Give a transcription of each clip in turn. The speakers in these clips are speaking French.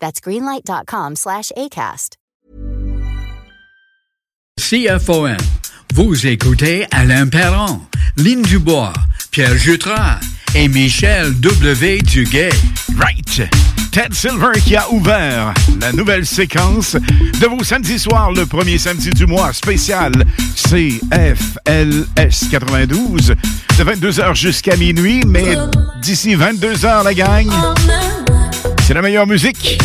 That's greenlight.com slash ACAST. CFOM. Vous écoutez Alain Perron, Lynn Dubois, Pierre Jutras et Michel W. Duguay. Right! Ted Silver qui a ouvert la nouvelle séquence de vos samedis soirs, le premier samedi du mois spécial CFLS 92 de 22h jusqu'à minuit, mais d'ici 22h, la gang, c'est la meilleure musique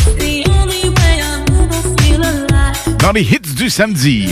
dans les hits du samedi.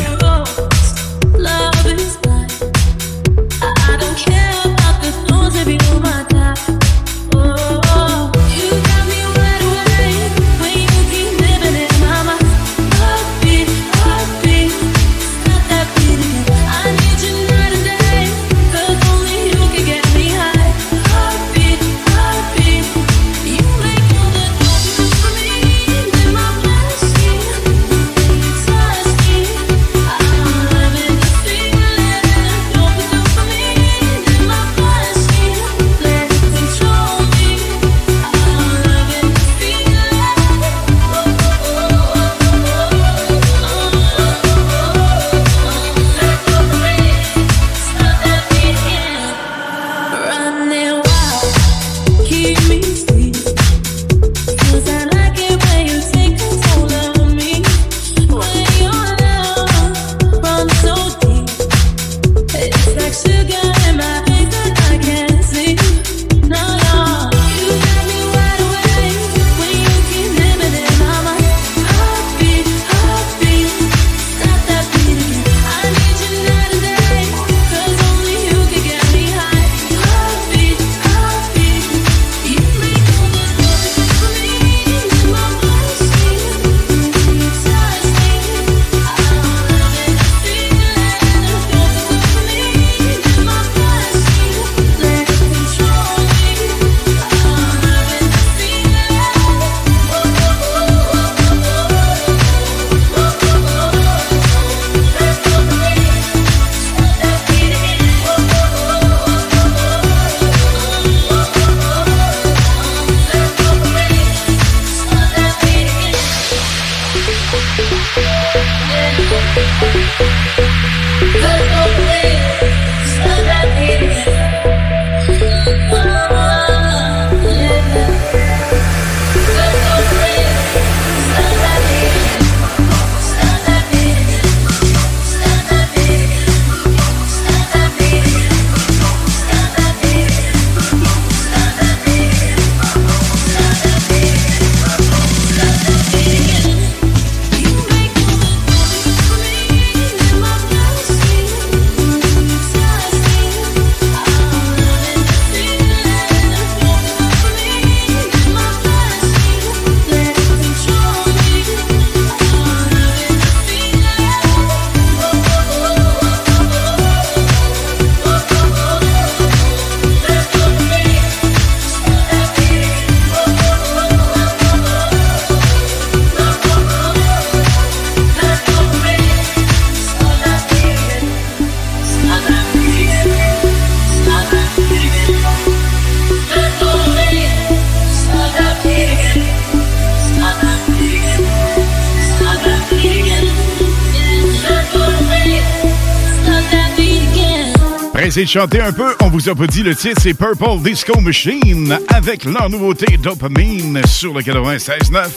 Chanter un peu, on vous a pas dit le titre, c'est Purple Disco Machine avec leur nouveauté Dopamine sur le 96.9.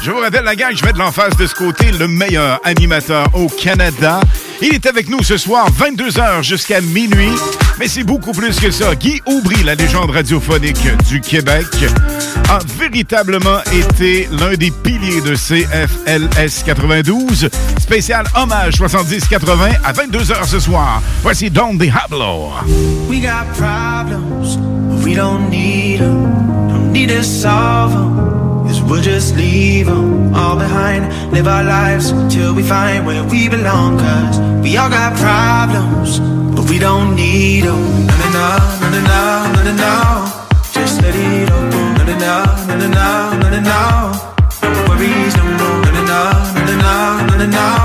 Je vous rappelle, la gang, je mets de l'emphase de ce côté, le meilleur animateur au Canada. Il est avec nous ce soir, 22h jusqu'à minuit. Mais c'est beaucoup plus que ça. Guy Aubry, la légende radiophonique du Québec, a véritablement été l'un des piliers de CFLS 92. Spécial hommage 70-80 à 22h ce soir. Voici Don Diablo. We got problems, we don't need them. Don't need to solve them. We'll just leave them all behind. Live our lives till we find where we belong. Cause we all got problems, but we don't need them. Na na na na na na na na. Just let it all go. Na na na na na na na. No worries no more. Na na na na na na na.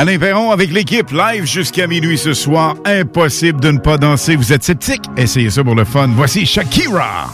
Alain Perron avec l'équipe live jusqu'à minuit ce soir. Impossible de ne pas danser. Vous êtes sceptique? Essayez ça pour le fun. Voici Shakira.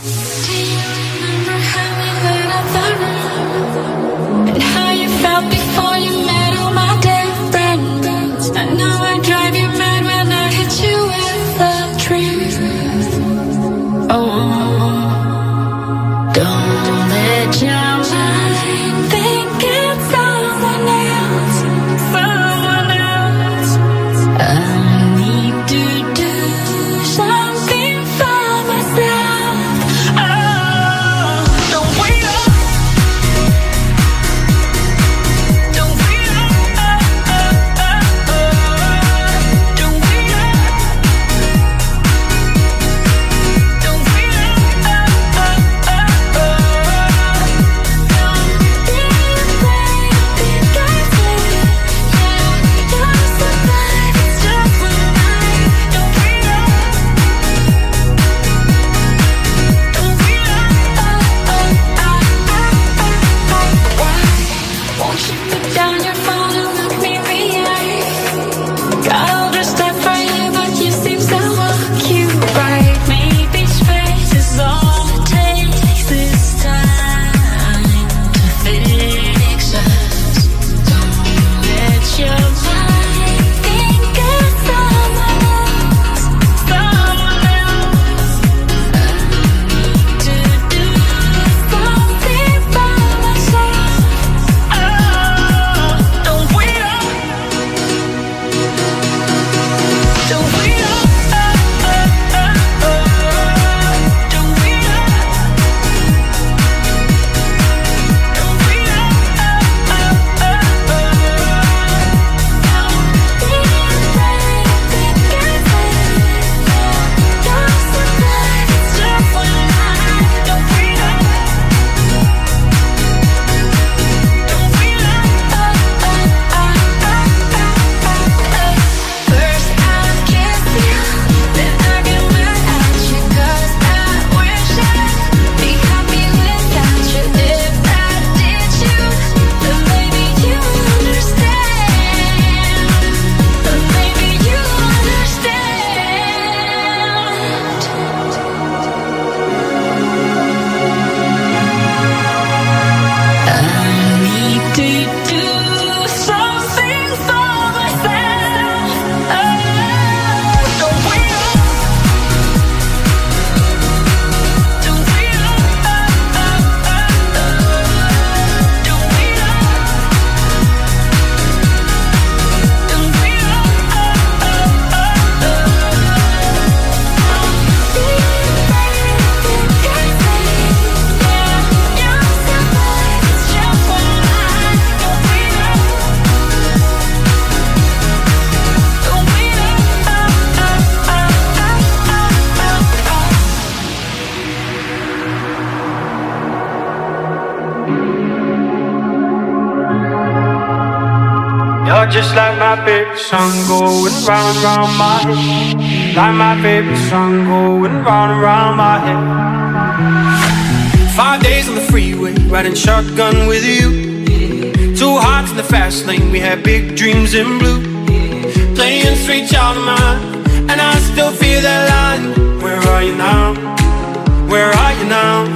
Song going round round my head. Like my favorite song going round round my head. Five days on the freeway, riding shotgun with you. Two hearts in the fast lane, we had big dreams in blue. Playing sweet child of mine, and I still feel that line. Where are you now? Where are you now?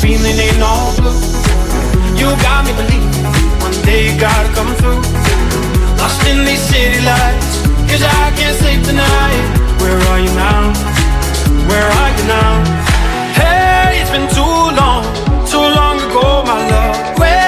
feeling ain't all blue. You got me believing one day you gotta come through. Lost in these city lights, cause I can't sleep tonight. Where are you now? Where are you now? Hey, it's been too long, too long ago, my love. Where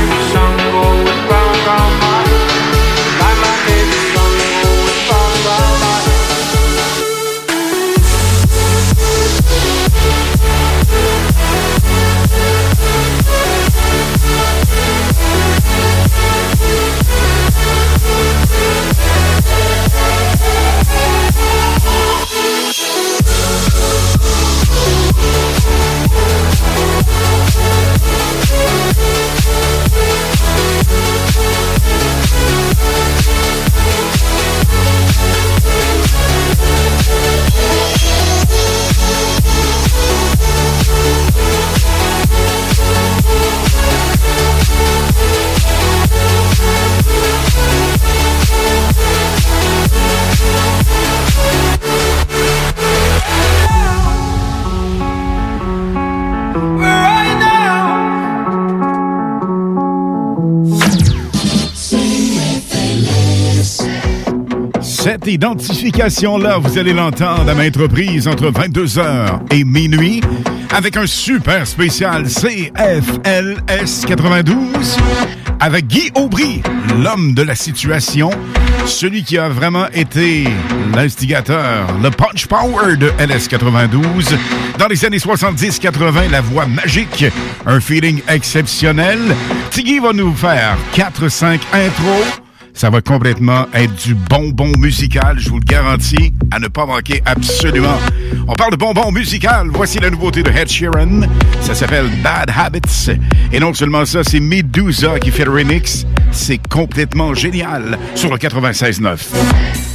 Cette identification-là, vous allez l'entendre à maintes reprises entre 22h et minuit avec un super spécial CFLS 92 avec Guy Aubry, l'homme de la situation, celui qui a vraiment été l'instigateur, le punch power de LS 92. Dans les années 70-80, la voix magique, un feeling exceptionnel. Tiggy va nous faire 4-5 intros. Ça va complètement être du bonbon musical, je vous le garantis, à ne pas manquer absolument. On parle de bonbon musical. Voici la nouveauté de Ed Sheeran. Ça s'appelle Bad Habits. Et non seulement ça, c'est Medusa qui fait le remix. C'est complètement génial sur le 96.9.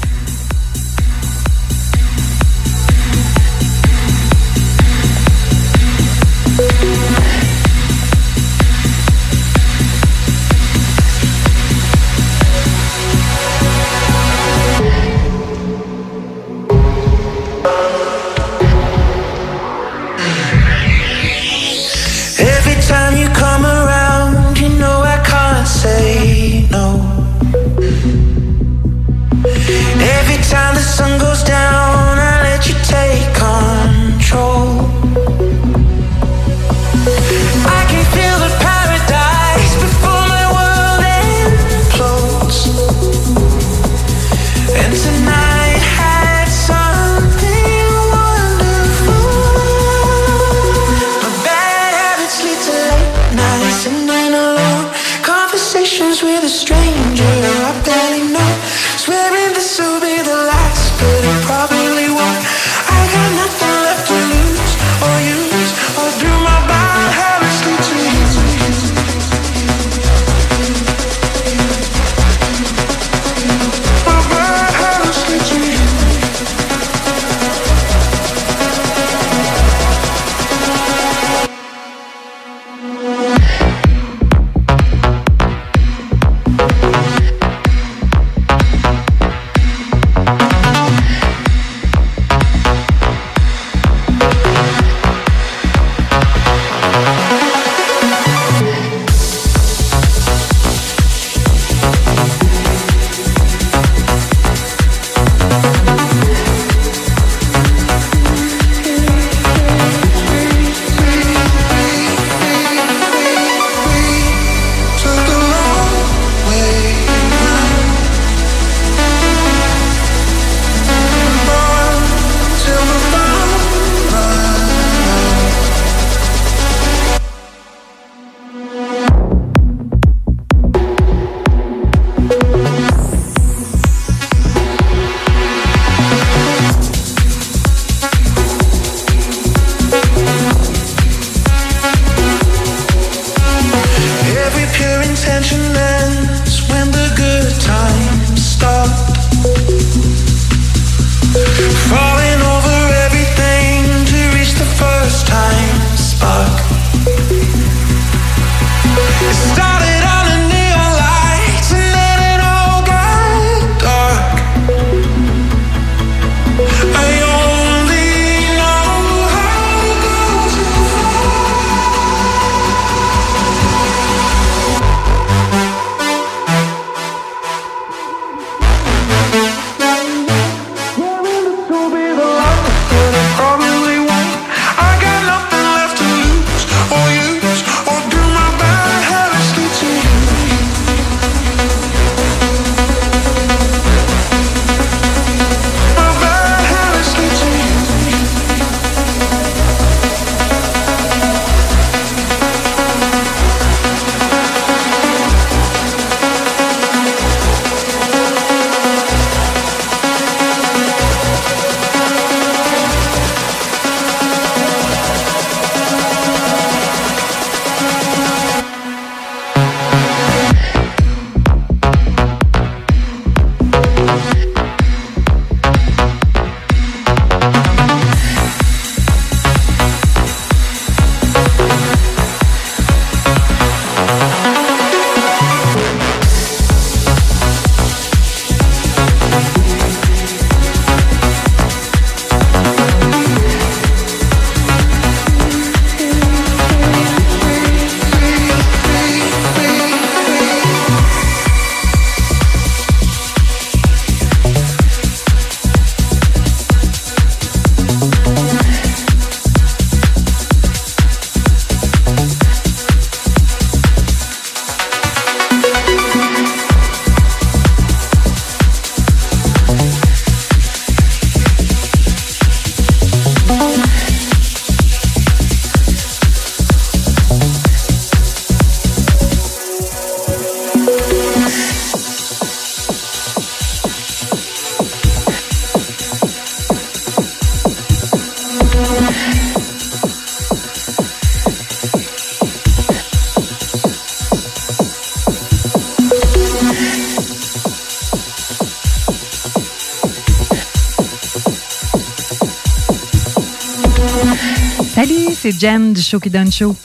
du Show Show.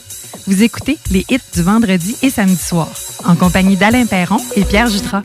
Vous écoutez les hits du vendredi et samedi soir, en compagnie d'Alain Perron et Pierre Jutras.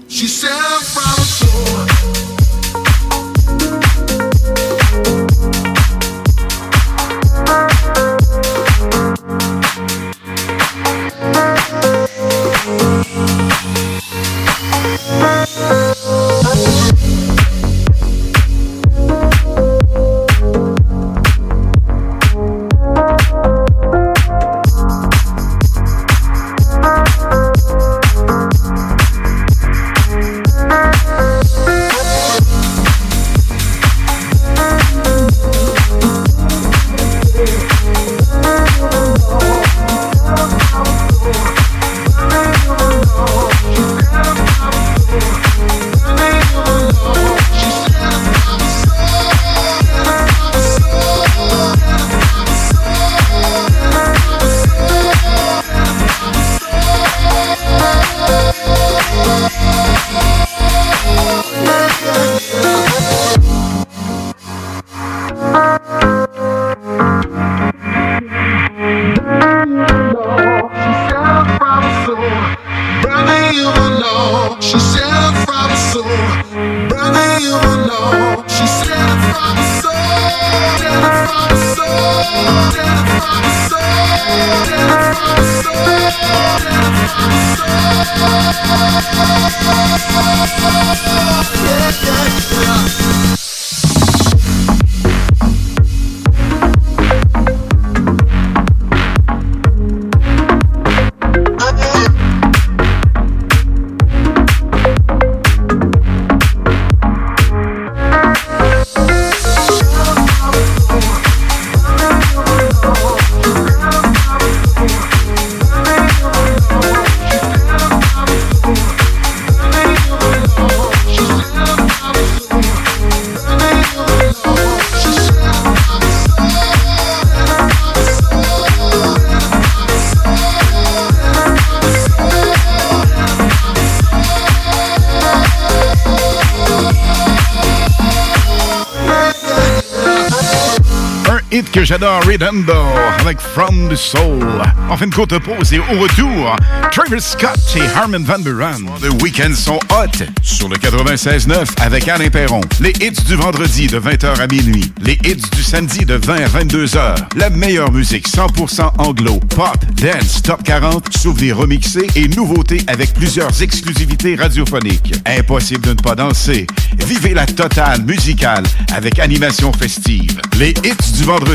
J'adore Redondo avec From the Soul. En fin de courte pause et au retour, Travis Scott et Harmon Van Buren. Les week-ends sont hot sur le 96.9 avec Alain Perron. Les hits du vendredi de 20h à minuit. Les hits du samedi de 20 à 22h. La meilleure musique 100% anglo, pop, dance, top 40, souvenirs remixés et nouveautés avec plusieurs exclusivités radiophoniques. Impossible de ne pas danser. Vivez la totale musicale avec animation festive. Les hits du vendredi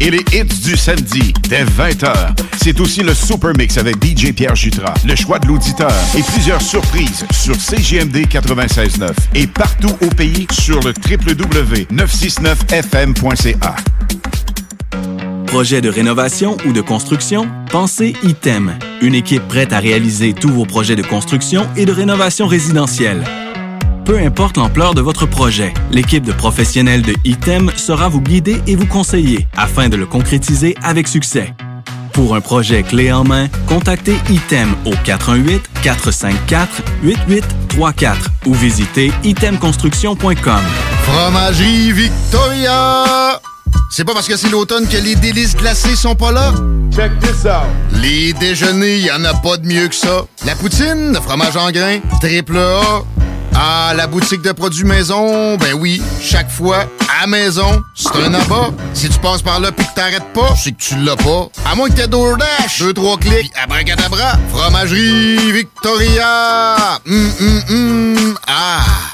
et les hits du samedi dès 20h. C'est aussi le Super Mix avec DJ Pierre Jutras, le choix de l'auditeur et plusieurs surprises sur CGMD 96.9 et partout au pays sur le www.969fm.ca. Projet de rénovation ou de construction? Pensez ITEM, une équipe prête à réaliser tous vos projets de construction et de rénovation résidentielle. Peu importe l'ampleur de votre projet, l'équipe de professionnels de ITEM sera vous guider et vous conseiller afin de le concrétiser avec succès. Pour un projet clé en main, contactez ITEM au 418-454-8834 ou visitez itemconstruction.com. Fromagerie Victoria! C'est pas parce que c'est l'automne que les délices glacées sont pas là? Check this out! Les déjeuners, y en a pas de mieux que ça. La poutine, le fromage en grains, triple A ah, la boutique de produits maison, ben oui, chaque fois, à maison, c'est un abat. Si tu passes par là pis que t'arrêtes pas, c'est que tu l'as pas. À moins que t'aies DoorDash, deux, trois clics, abracadabra, fromagerie Victoria, hum, hum, hum, ah...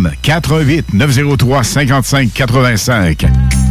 88 903 55 85.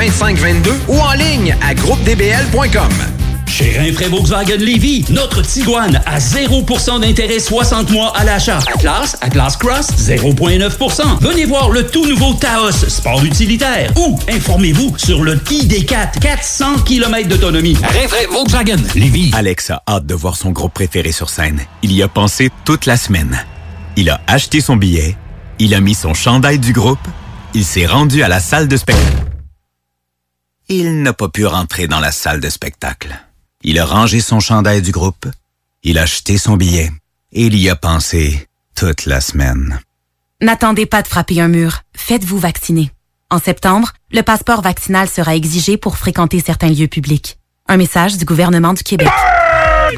2522 ou en ligne à groupedbl.com. Chez Rinfraie Volkswagen Lévy, notre Tiguan à 0% d'intérêt 60 mois à l'achat. Atlas, Atlas Cross, 0,9%. Venez voir le tout nouveau Taos, sport utilitaire. Ou informez-vous sur le ID4, 400 km d'autonomie. Rinfraie Volkswagen Lévy. Alex a hâte de voir son groupe préféré sur scène. Il y a pensé toute la semaine. Il a acheté son billet, il a mis son chandail du groupe, il s'est rendu à la salle de spectacle. Il n'a pas pu rentrer dans la salle de spectacle. Il a rangé son chandail du groupe, il a acheté son billet et il y a pensé toute la semaine. N'attendez pas de frapper un mur. Faites-vous vacciner. En septembre, le passeport vaccinal sera exigé pour fréquenter certains lieux publics. Un message du gouvernement du Québec. Ouais,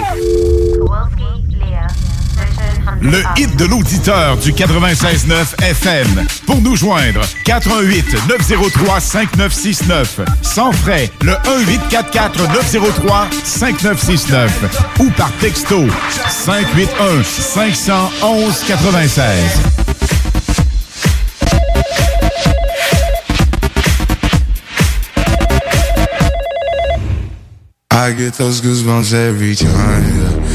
Le hit de l'auditeur du 96.9 FM. Pour nous joindre, 88 903 5969. Sans frais, le 1844 903 5969. Ou par texto, 581 511 96. I get those goosebumps every time.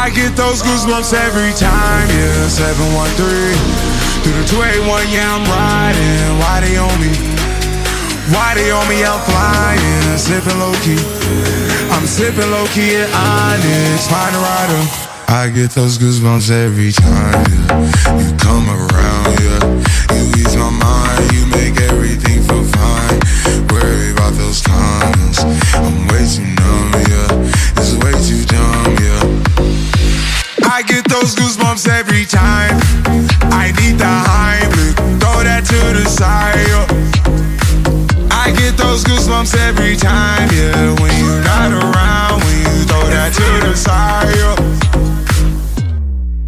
I get those goosebumps every time, yeah. 713 through the 281, yeah, I'm riding. Why they on me? Why they on me? I'm flying, sipping low key. I'm sipping low key at Onyx, find a rider. I get those goosebumps every time, yeah. You come around, yeah. Ease my mind, you make everything feel fine. Those. I'm way too numb, yeah. It's way too dumb, yeah. I get those goosebumps every time. I need the Heimlich, throw that to the side. I get those goosebumps every time, yeah. When you're not around, when you throw that to the side.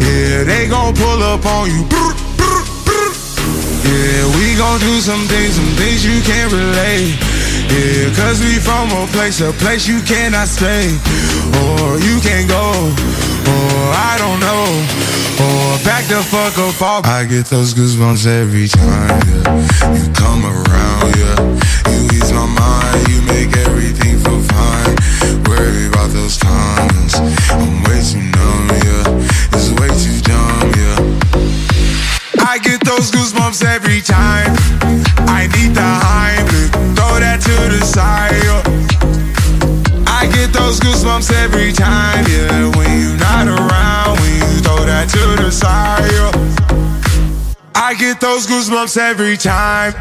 Yeah, they gon' pull up on you. Yeah, we gon' do some things, some things you can't relate. Yeah, cause we from a place, a place you cannot stay. Or you can't go, or I don't know. Or back the fuck up off. I get those goosebumps every time, yeah. You come around, yeah. You ease my mind, you make everything feel fine. Worry about those comments. I'm way too numb, yeah. Way too dumb, yeah. I get those goosebumps every time. I need the Heimlich, throw that to the side. yeah. I get those goosebumps every time, yeah. When you're not around, when you throw that to the side. yeah. I get those goosebumps every time.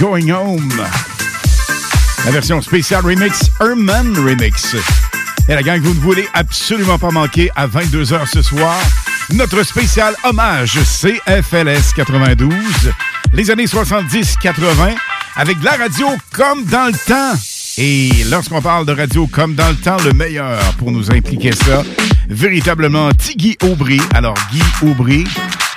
Going Home. La version spéciale remix, Herman Remix. Et la gang, vous ne voulez absolument pas manquer à 22h ce soir. Notre spécial hommage CFLS 92, les années 70-80, avec de la radio comme dans le temps. Et lorsqu'on parle de radio comme dans le temps, le meilleur pour nous impliquer ça, véritablement Tiggy Aubry. Alors, Guy Aubry,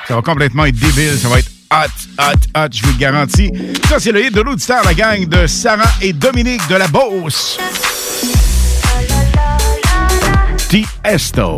ça va complètement être débile, ça va être hot, hot, hot, je vous le garantis. Ça, c'est le hit de l'auditeur, la gang de Sarah et Dominique de la Beauce. Tiesto.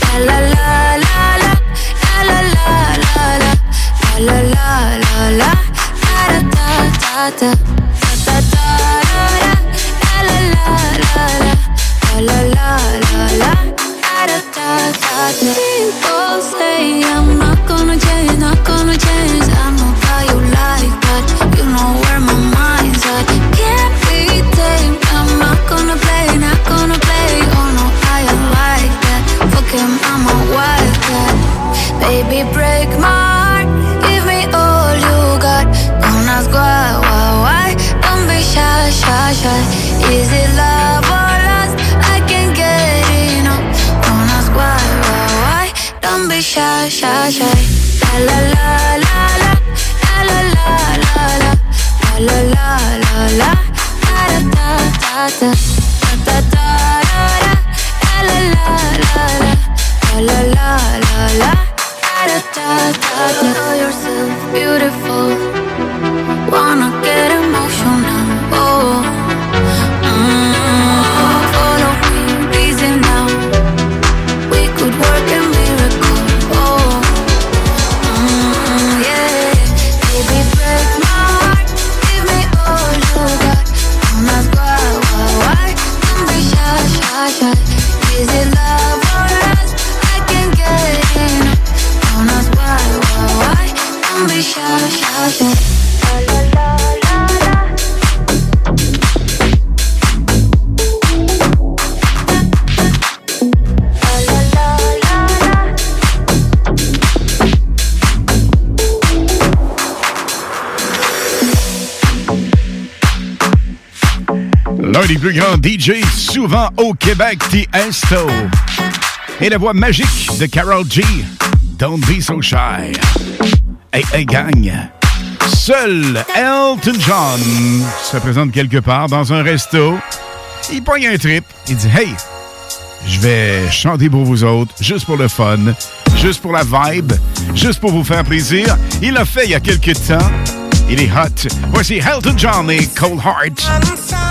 La la la la la L'un des plus grands DJ souvent au Québec, Tiesto. Et la voix magique de Carol G. Don't be so shy. Hey, hey, gang. Seul Elton John se présente quelque part dans un resto. Il pogne un trip. Il dit Hey, je vais chanter pour vous autres, juste pour le fun, juste pour la vibe, juste pour vous faire plaisir. Il l'a fait il y a quelques temps. Il est hot. Voici Elton John et Cold Heart.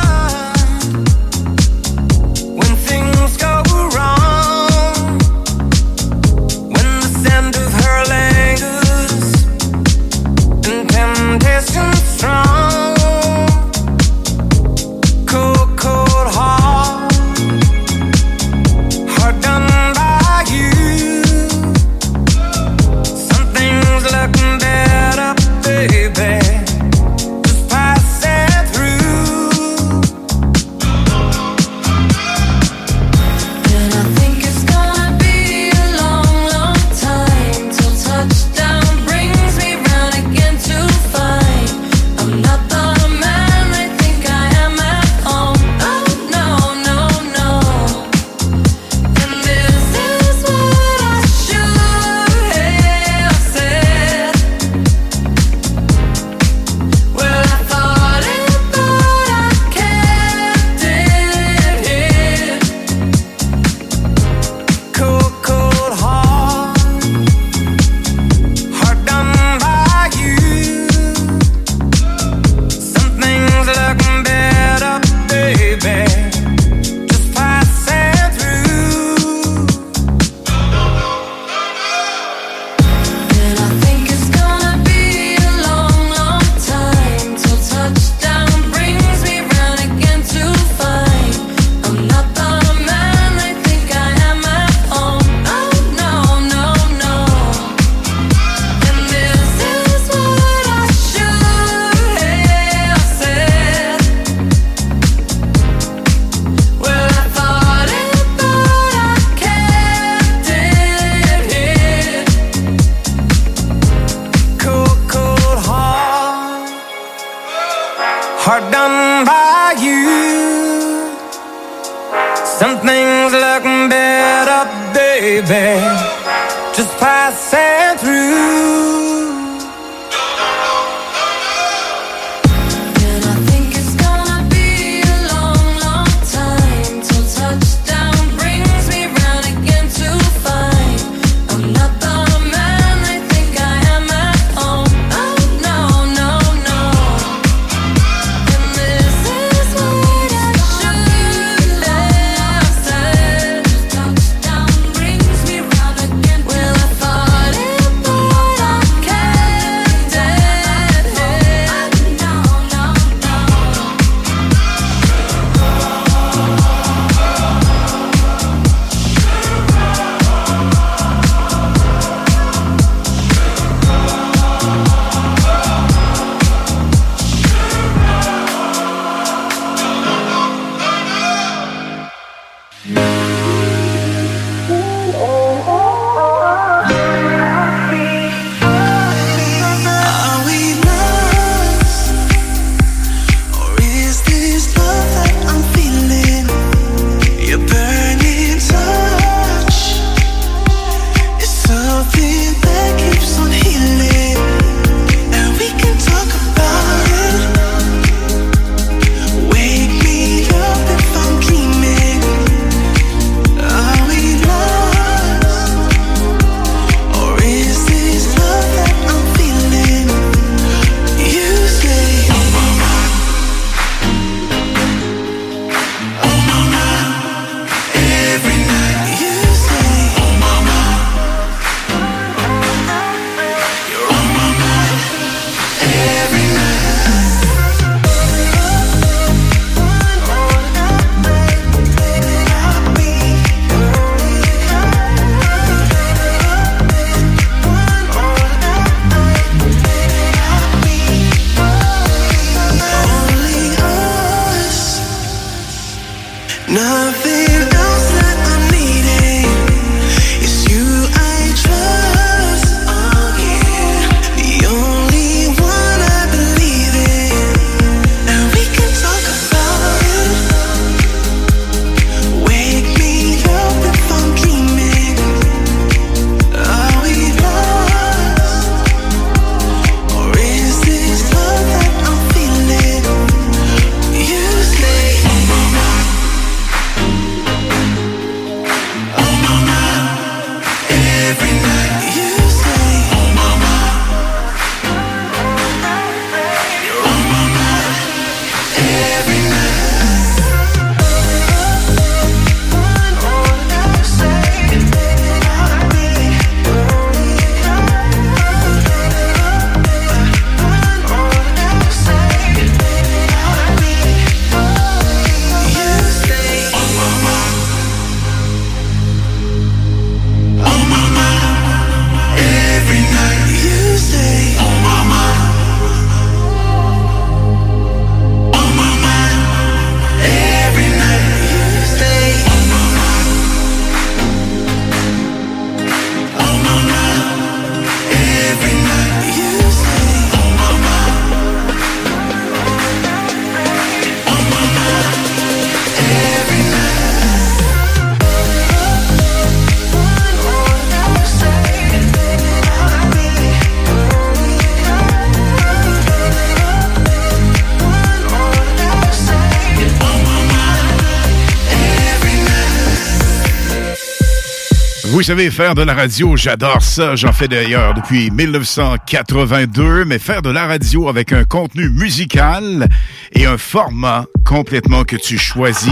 Savez, faire de la radio, j'adore ça. J'en fais d'ailleurs depuis 1982, mais faire de la radio avec un contenu musical et un format complètement que tu choisis,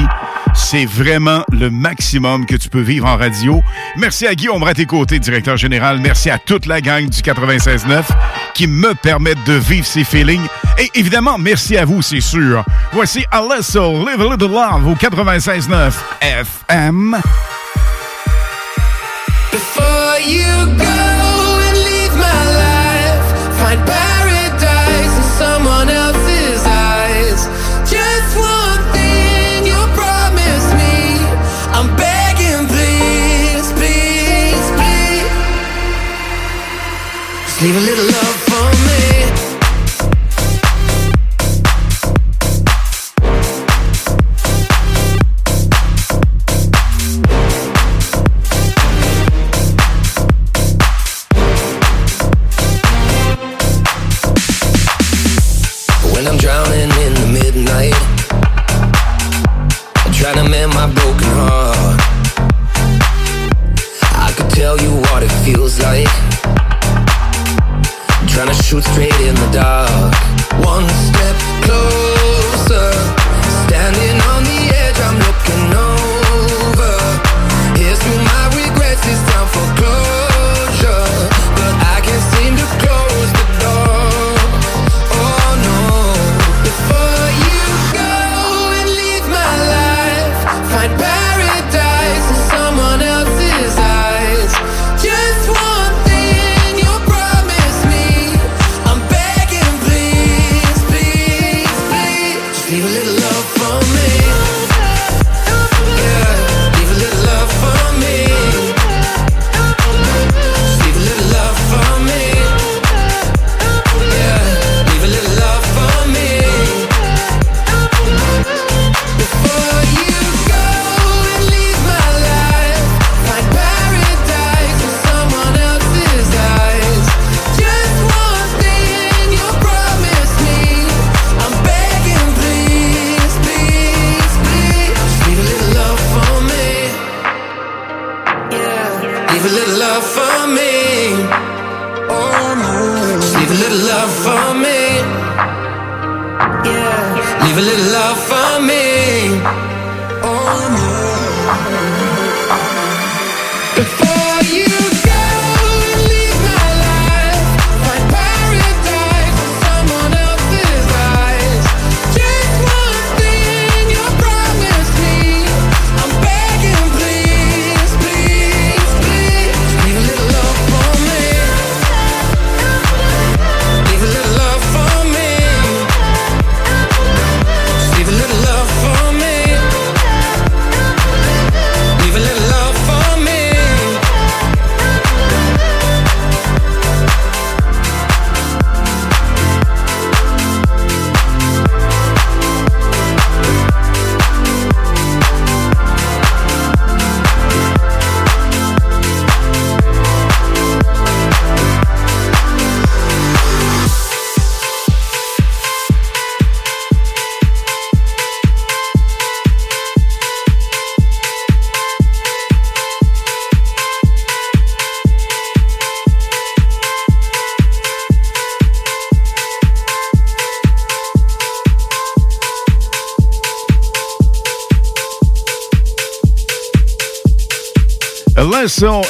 c'est vraiment le maximum que tu peux vivre en radio. Merci à Guillaume Raté-Côté, directeur général. Merci à toute la gang du 96.9 qui me permettent de vivre ces feelings. Et évidemment, merci à vous, c'est sûr. Voici Alesso, Live a Little Love au 96.9 FM. Leave a little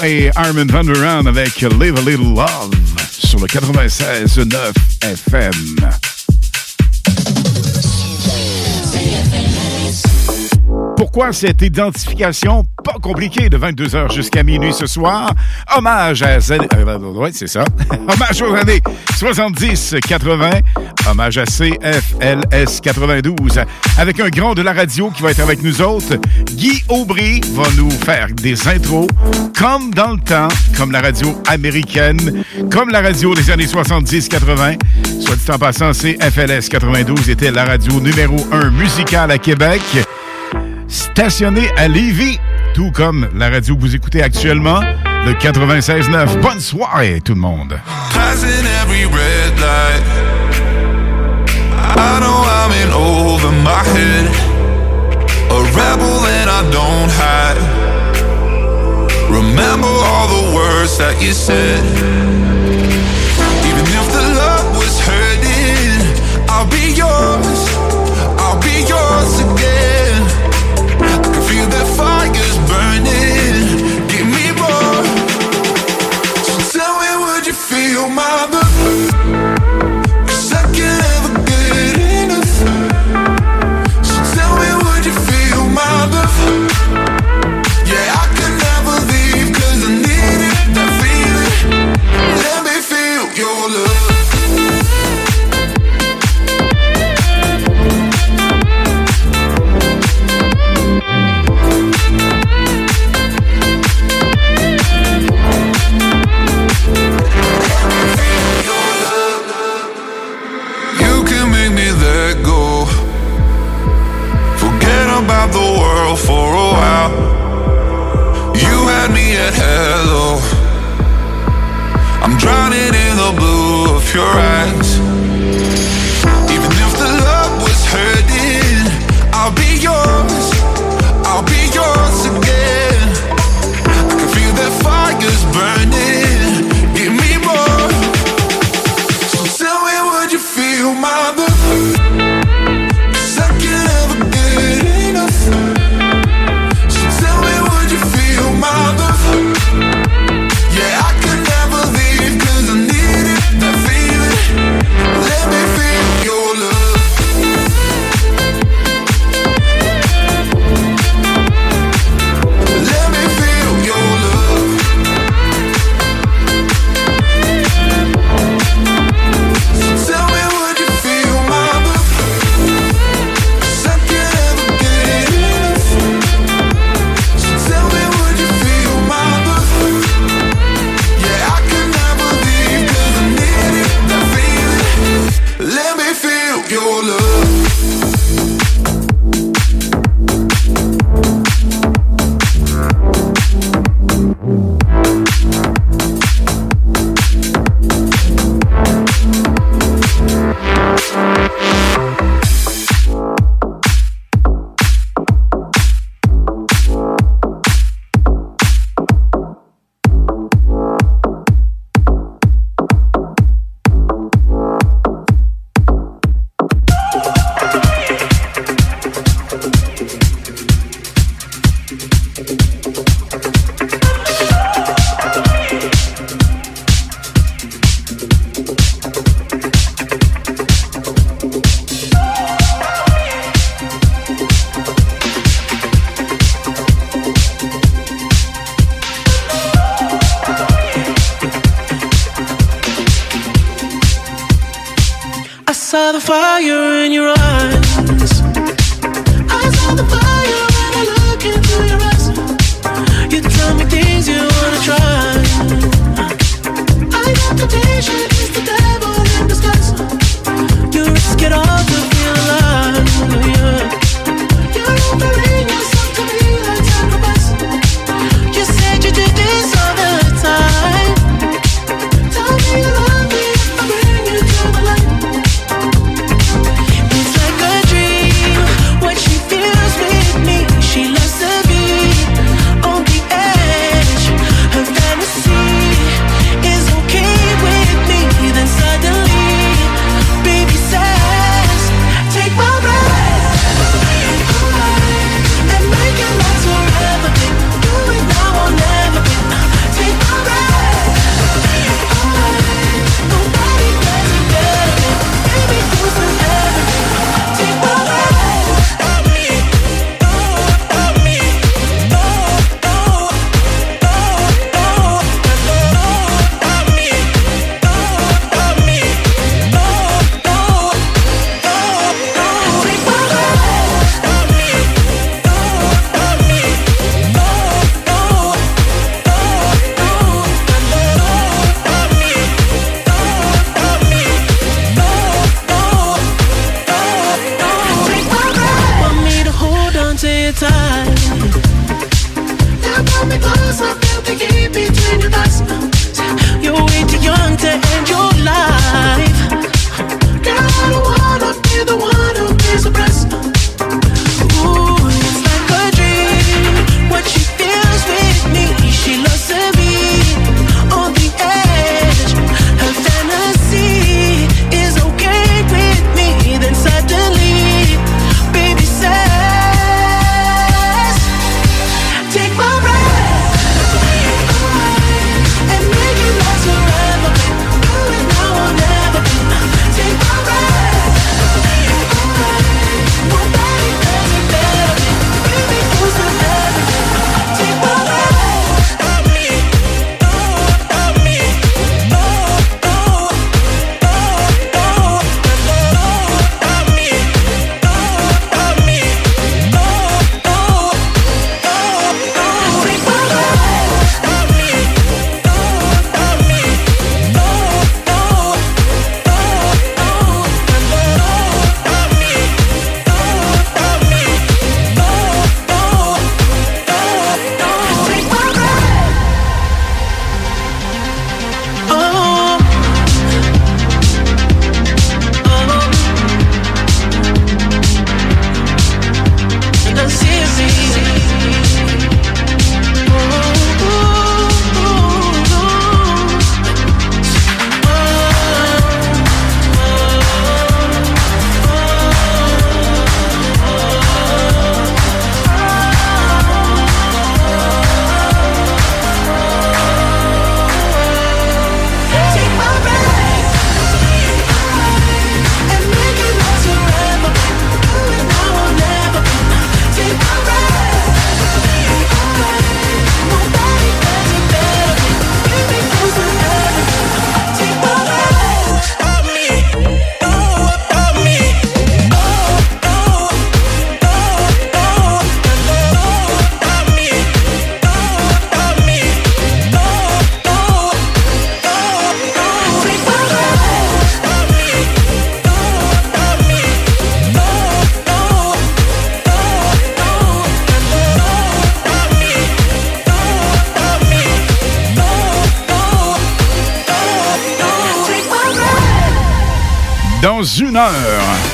Et Armin Van Haan avec Live a Little Love sur le 96.9 FM. Pourquoi cette identification pas compliquée de 22h jusqu'à minuit ce soir? Hommage à... Euh, ouais, c'est ça. Hommage aux années 70-80. Hommage à CFLS 92. Avec un grand de la radio qui va être avec nous autres. Guy Aubry va nous faire des intros comme dans le temps, comme la radio américaine, comme la radio des années 70-80. Soit dit en passant, CFLS 92 était la radio numéro 1 musicale à Québec stationné à Lévis, tout comme la radio que vous écoutez actuellement, le 96.9. Bonne soirée, tout le monde. I know I'm in over my head. A rebel and I don't hide. Remember all the words that you said. Even if the love was hurting, I'll be yours. I'll be yours again. I can feel that fire's burning. Give me more. So tell me, would you feel my at hello. I'm drowning in the blue of your eyes.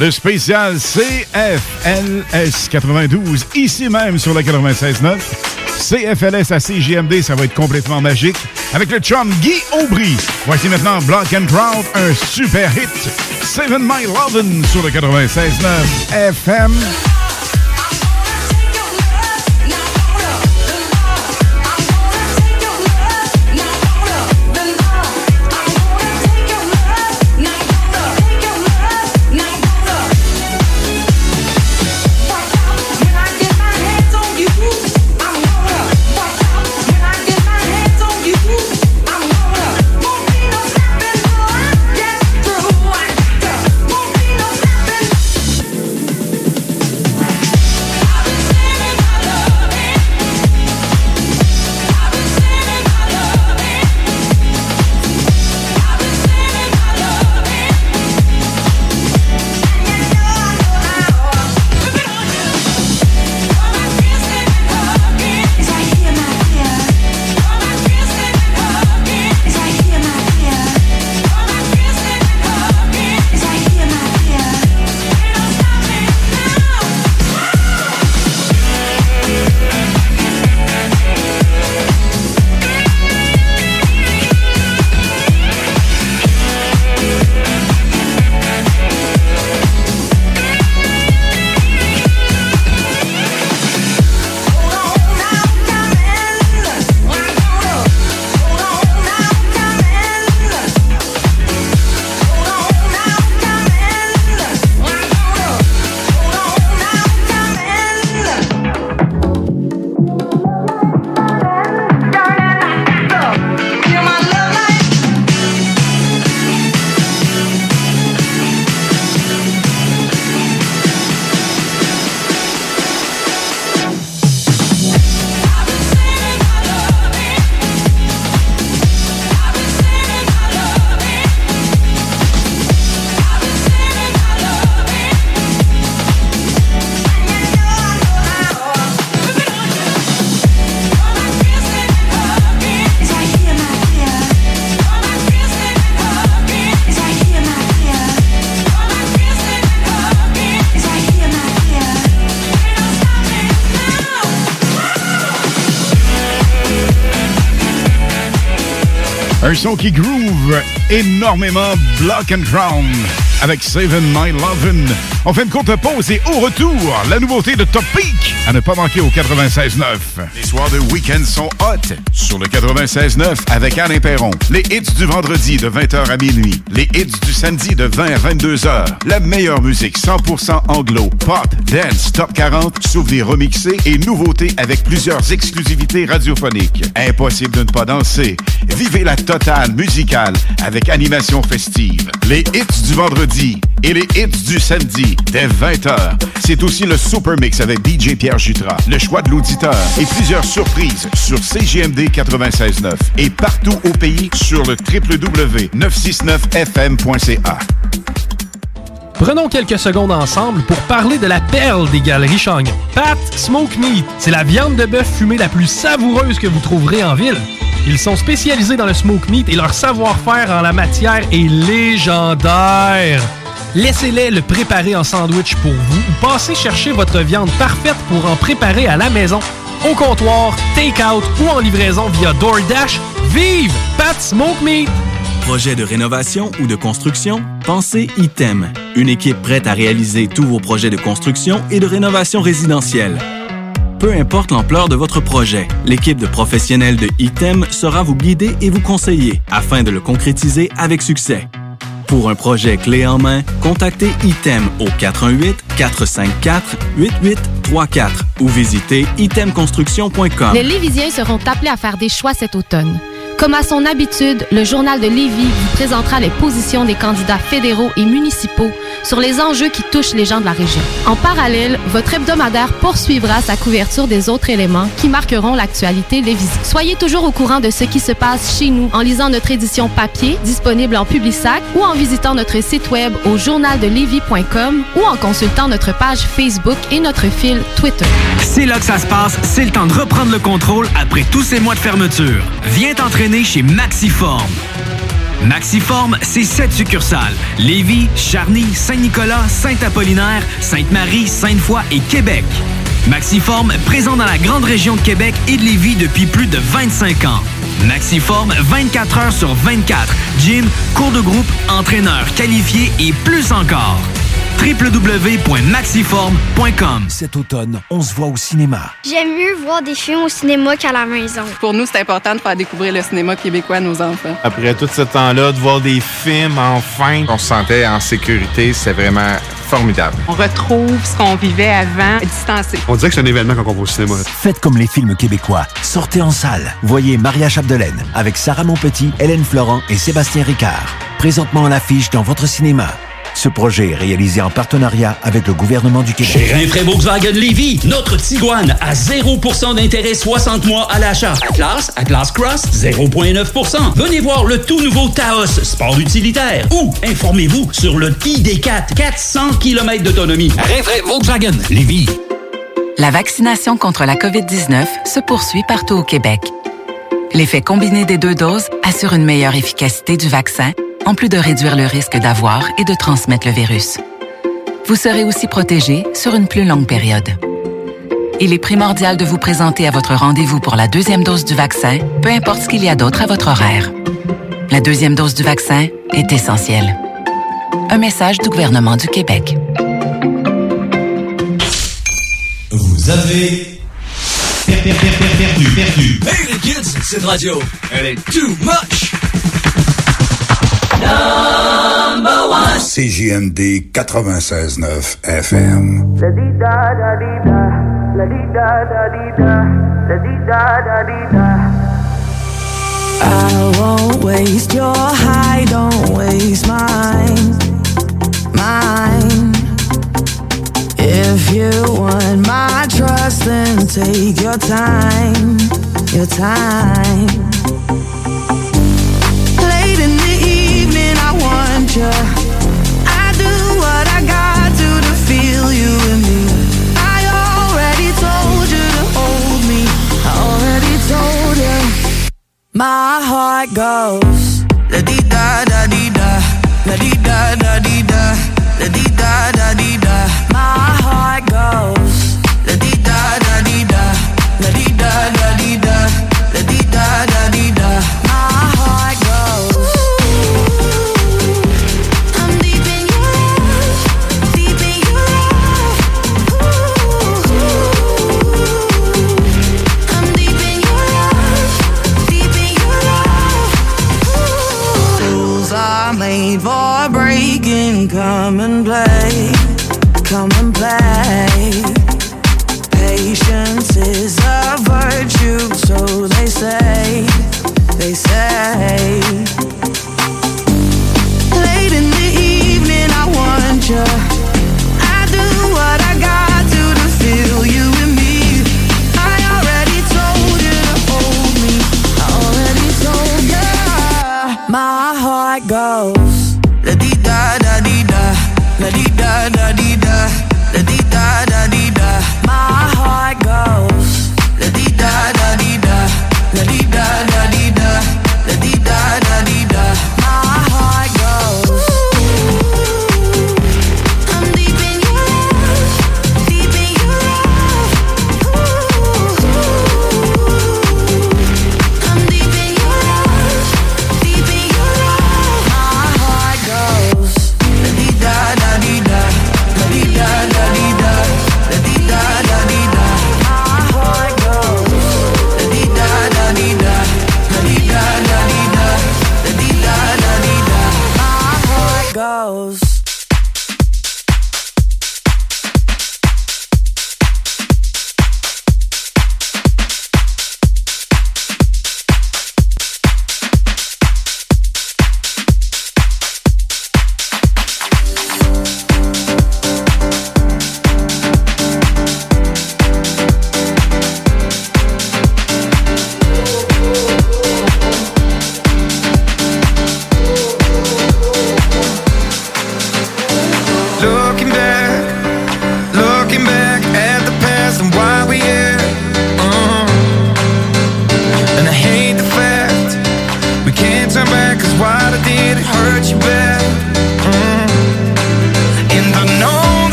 Le spécial CFLS 92, ici même sur la 96.9. CFLS à CGMD, ça va être complètement magique. Avec le chum Guy Aubry. Voici maintenant Block and Crowd, un super hit. Seven My Lovin' sur le 96.9 FM. Son qui groove énormément Block and Crown avec Saving My Lovin'. On fait une courte pause et au retour, la nouveauté de Top Peak à ne pas manquer au 96.9. Les soirs de week-end sont hot sur le 96.9 avec Alain Perron. Les hits du vendredi de 20h à minuit. Les hits du samedi de 20 à 22h. La meilleure musique 100% anglo, pop, dance, top 40, souvenirs remixés et nouveautés avec plusieurs exclusivités radiophoniques. Impossible de ne pas danser. Vivez la totale musicale avec animation festive. Les hits du vendredi et les hits du samedi dès 20h. C'est aussi le Super Mix avec DJ Pierre Jutras, le choix de l'auditeur et plusieurs surprises sur CGMD 96.9 et partout au pays sur le www.969fm.ca. Prenons quelques secondes ensemble pour parler de la perle des galeries Chagnon. Pat Smoke Meat, c'est la viande de bœuf fumée la plus savoureuse que vous trouverez en ville. Ils sont spécialisés dans le smoke meat et leur savoir-faire en la matière est légendaire. Laissez-les le préparer en sandwich pour vous ou passez chercher votre viande parfaite pour en préparer à la maison, au comptoir, take-out ou en livraison via DoorDash. Vive Pat Smoke Meat! Projet de rénovation ou de construction? Pensez ITEM, une équipe prête à réaliser tous vos projets de construction et de rénovation résidentielle. Peu importe l'ampleur de votre projet, l'équipe de professionnels de ITEM sera vous guider et vous conseiller afin de le concrétiser avec succès. Pour un projet clé en main, contactez ITEM au 418-454-8834 ou visitez itemconstruction.com. Les Lévisiens seront appelés à faire des choix cet automne. Comme à son habitude, le journal de Lévis vous présentera les positions des candidats fédéraux et municipaux sur les enjeux qui touchent les gens de la région. En parallèle, votre hebdomadaire poursuivra sa couverture des autres éléments qui marqueront l'actualité lévisienne. Soyez toujours au courant de ce qui se passe chez nous en lisant notre édition papier disponible en Publisac ou en visitant notre site web au journaldelevis.com ou en consultant notre page Facebook et notre fil Twitter. C'est là que ça se passe, c'est le temps de reprendre le contrôle après tous ces mois de fermeture. Viens t'entraîner chez Maxiform. Maxiform, c'est sept succursales. Lévis, Charny, Saint-Nicolas, Saint-Apollinaire, Sainte-Marie, Sainte-Foy et Québec. Maxiform, présent dans la grande région de Québec et de Lévis depuis plus de 25 ans. Maxiform, 24 heures sur 24. Gym, cours de groupe, entraîneur qualifié et plus encore www.maxiform.com Cet automne, on se voit au cinéma. J'aime mieux voir des films au cinéma qu'à la maison. Pour nous, c'est important de faire découvrir le cinéma québécois à nos enfants. Après tout ce temps-là, de voir des films, enfin, on se sentait en sécurité. C'est vraiment formidable. On retrouve ce qu'on vivait avant, distancé. On dirait que c'est un événement quand on va au cinéma. Faites comme les films québécois. Sortez en salle. Voyez Maria Chapdelaine avec Sarah Monpetit, Hélène Florent et Sébastien Ricard. Présentement à l'affiche dans votre cinéma. Ce projet est réalisé en partenariat avec le gouvernement du Québec. Chez Rinfraie Volkswagen Lévy, notre Tiguan à 0% d'intérêt 60 mois à l'achat. Atlas, Atlas Cross, 0,9%. Venez voir le tout nouveau Taos, sport utilitaire. Ou informez-vous sur le ID4, 400 km d'autonomie. Rinfraie Volkswagen Lévy. La vaccination contre la COVID-19 se poursuit partout au Québec. L'effet combiné des deux doses assure une meilleure efficacité du vaccin en plus de réduire le risque d'avoir et de transmettre le virus. Vous serez aussi protégé sur une plus longue période. Il est primordial de vous présenter à votre rendez-vous pour la deuxième dose du vaccin, peu importe ce qu'il y a d'autre à votre horaire. La deuxième dose du vaccin est essentielle. Un message du gouvernement du Québec. Vous avez perdu, perdu, perdu. Hey les kids, cette radio, elle est too much. Number one. CJMD 96.9 FM. I won't waste your high, don't waste mine, mine. If you want my trust, then take your time, your time. I do what I got to to feel you in me. I already told you to hold me. I already told you. My heart goes la di da da di da, la di da da di da, la di da da di da. My heart goes la di da da di da, la di da da Come and play,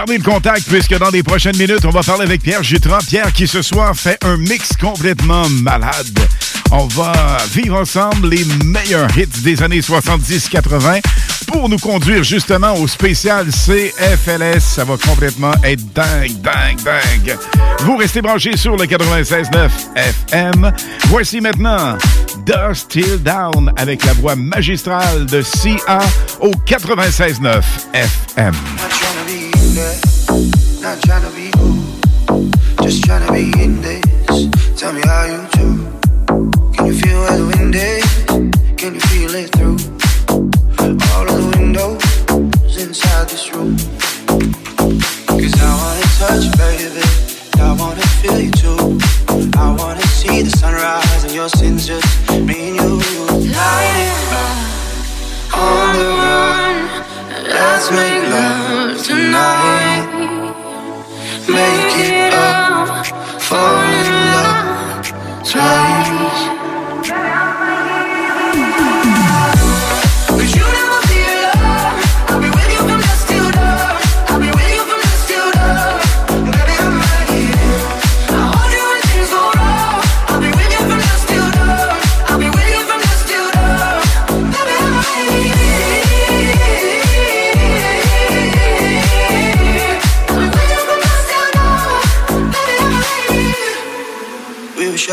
Gardez le contact puisque dans les prochaines minutes, on va parler avec Pierre Jutran. Pierre qui ce soir fait un mix complètement malade. On va vivre ensemble les meilleurs hits des années 70-80 pour nous conduire justement au spécial CFLS. Ça va complètement être dingue, dingue, dingue. Vous restez branchés sur le 96.9 FM. Voici maintenant Dust Till Down avec la voix magistrale de CA au 96.9 FM. Not trying to be cool, just trying to be in this. Tell me how you do. Can you feel where the wind is? Can you feel it through all of the windows inside this room? Cause I wanna touch you, baby. I wanna feel you too. I wanna see the sunrise and your sins just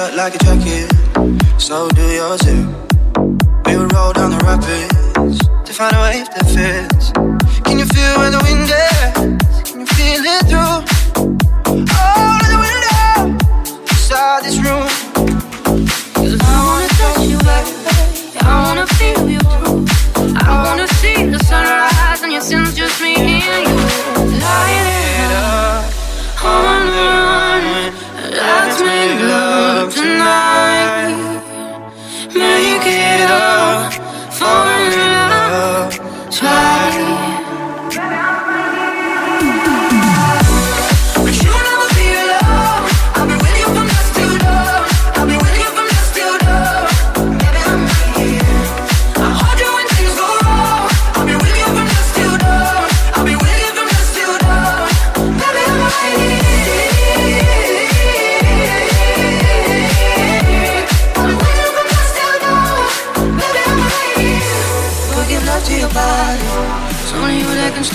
Shut like a jacket, so do yours too. We will roll down the rapids to find a wave that fits. Can you feel where the wind is? Can you feel it through all of the windows inside this room? 'Cause I wanna touch you, baby. I wanna feel you too. I wanna see the sunrise and your sins just me tonight. Make it up, fall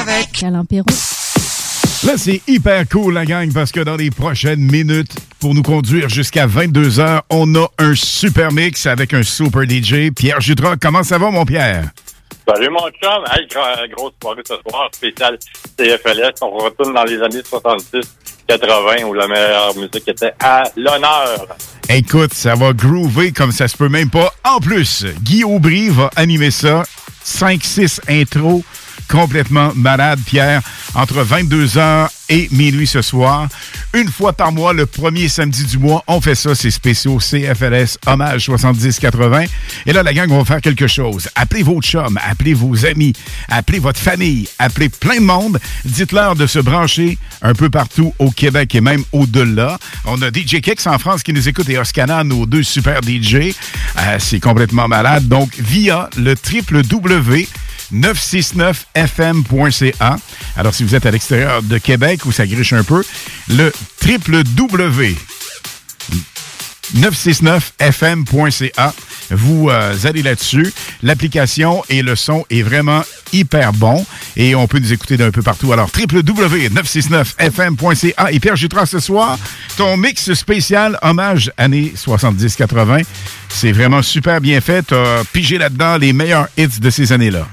Avec Alain Perron. Là, c'est hyper cool, la gang, parce que dans les prochaines minutes, pour nous conduire jusqu'à 22h, on a un super mix avec un super DJ. Pierre Jutras, comment ça va, mon Pierre? Salut mon chum, hey, gro- grosse soirée ce soir, spécial CFLS. On retourne dans les années 70-80 où la meilleure musique était à l'honneur. Écoute, ça va groover comme ça se peut même pas. En plus, Guy Aubry va animer ça. 5-6 intros complètement malade, Pierre, entre 22h et minuit ce soir. Une fois par mois, le premier samedi du mois, on fait ça, c'est spéciaux CFLS Hommage 70-80. Et là, la gang, on va faire quelque chose. Appelez vos chums, appelez vos amis, appelez votre famille, appelez plein de monde. Dites-leur de se brancher un peu partout au Québec et même au-delà. On a DJ Kicks en France qui nous écoute et Oscana, nos deux super DJ. Euh, c'est complètement malade. Donc, via le www 969fm.ca. Alors, si vous êtes à l'extérieur de Québec où ça griche un peu, le www 969fm.ca. Vous euh, allez là-dessus. L'application et le son est vraiment hyper bon et on peut nous écouter d'un peu partout. Alors, www.969fm.ca. Et Pierre Jutras, ce soir, ton mix spécial hommage années 70-80. C'est vraiment super bien fait. Tu as pigé là-dedans les meilleurs hits de ces années-là.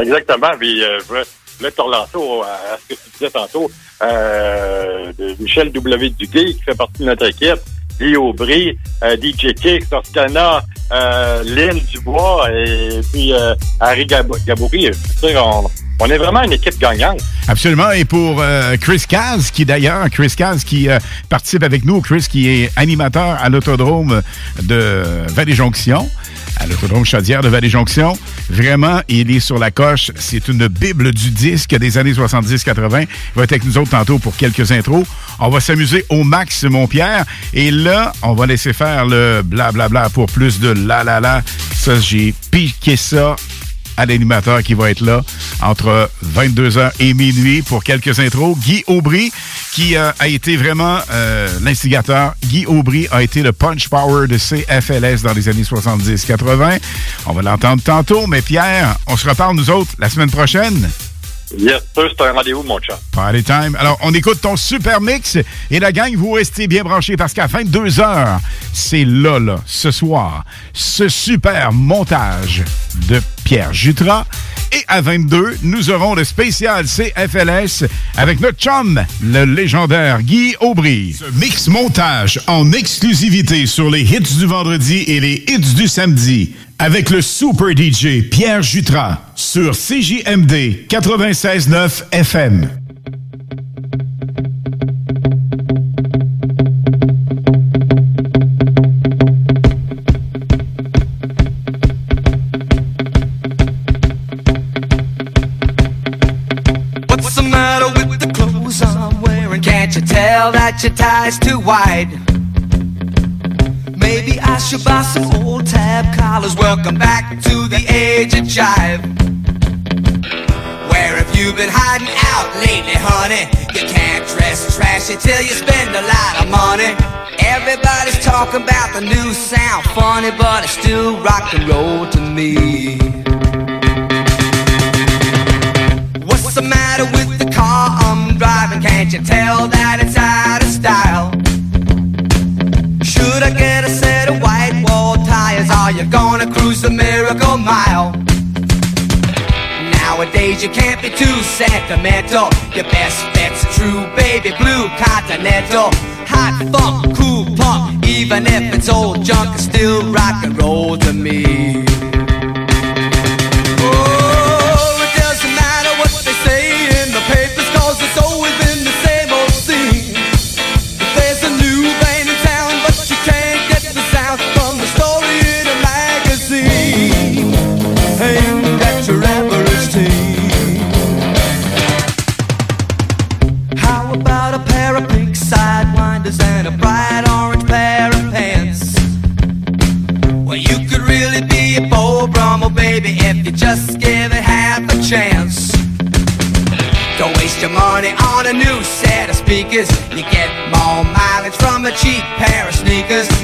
Exactement. Puis, euh, je voulais te relancer à ce que tu disais tantôt. Euh, Michel W. Duguay, qui fait partie de notre équipe. Guy Aubry, euh, DJ Kick, Toscana, euh, Lynn Dubois et puis euh, Harry Gab On, on est vraiment une équipe gagnante. Absolument. Et pour euh, Chris Caz, qui d'ailleurs, Chris Caz qui participe avec nous, Chris qui est animateur à l'autodrome de Vallée-Jonction, à l'autodrome Chaudière de Vallée-Jonction. Vraiment, il est sur la coche. C'est une bible du disque des années 70-80. Il va être avec nous autres tantôt pour quelques intros. On va s'amuser au max, mon Pierre. Et là, on va laisser faire le blablabla pour plus de la la la. Ça, j'ai piqué ça à l'animateur qui va être là entre 22h et minuit pour quelques intros. Guy Aubry, qui euh, a été vraiment euh, l'instigateur. Guy Aubry a été le punch power de CFLS dans les années 70-80. On va l'entendre tantôt, mais Pierre, on se reparle nous autres la semaine prochaine. Yes, c'est un rendez-vous, mon chat. Party time. Alors, on écoute ton super mix et la gang, vous restez bien branchés parce qu'à 22 heures, c'est là, là, ce soir, ce super montage de Pierre Jutras. Et à 22, nous aurons le spécial CFLS avec notre chum, le légendaire Guy Aubry. Ce mix montage en exclusivité sur les hits du vendredi et les hits du samedi avec le super DJ Pierre Jutras sur CJMD 96.9 FM. Tell that your tie's too wide? Maybe I should buy some old tab collars. Welcome back to the age of jive. Where have you been hiding out lately, honey? You can't dress trashy till you spend a lot of money. Everybody's talking about the new sound, funny, but it's still rock and roll to me. What's the matter Can't you tell that it's out of style? Should I get a set of white wall tires? Are you gonna cruise the miracle mile? Nowadays you can't be too sentimental. Your best bet's true baby blue continental. Hot funk, cool punk, even if it's old junk, it's still rock and roll to me. On a new set of speakers. You get more mileage from a cheap pair of sneakers.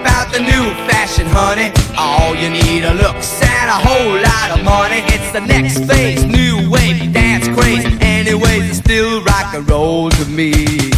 about the new fashion, honey. All you need are looks and a whole lot of money. It's the next phase, new wave, dance craze. Anyways, it's still rock and roll to me.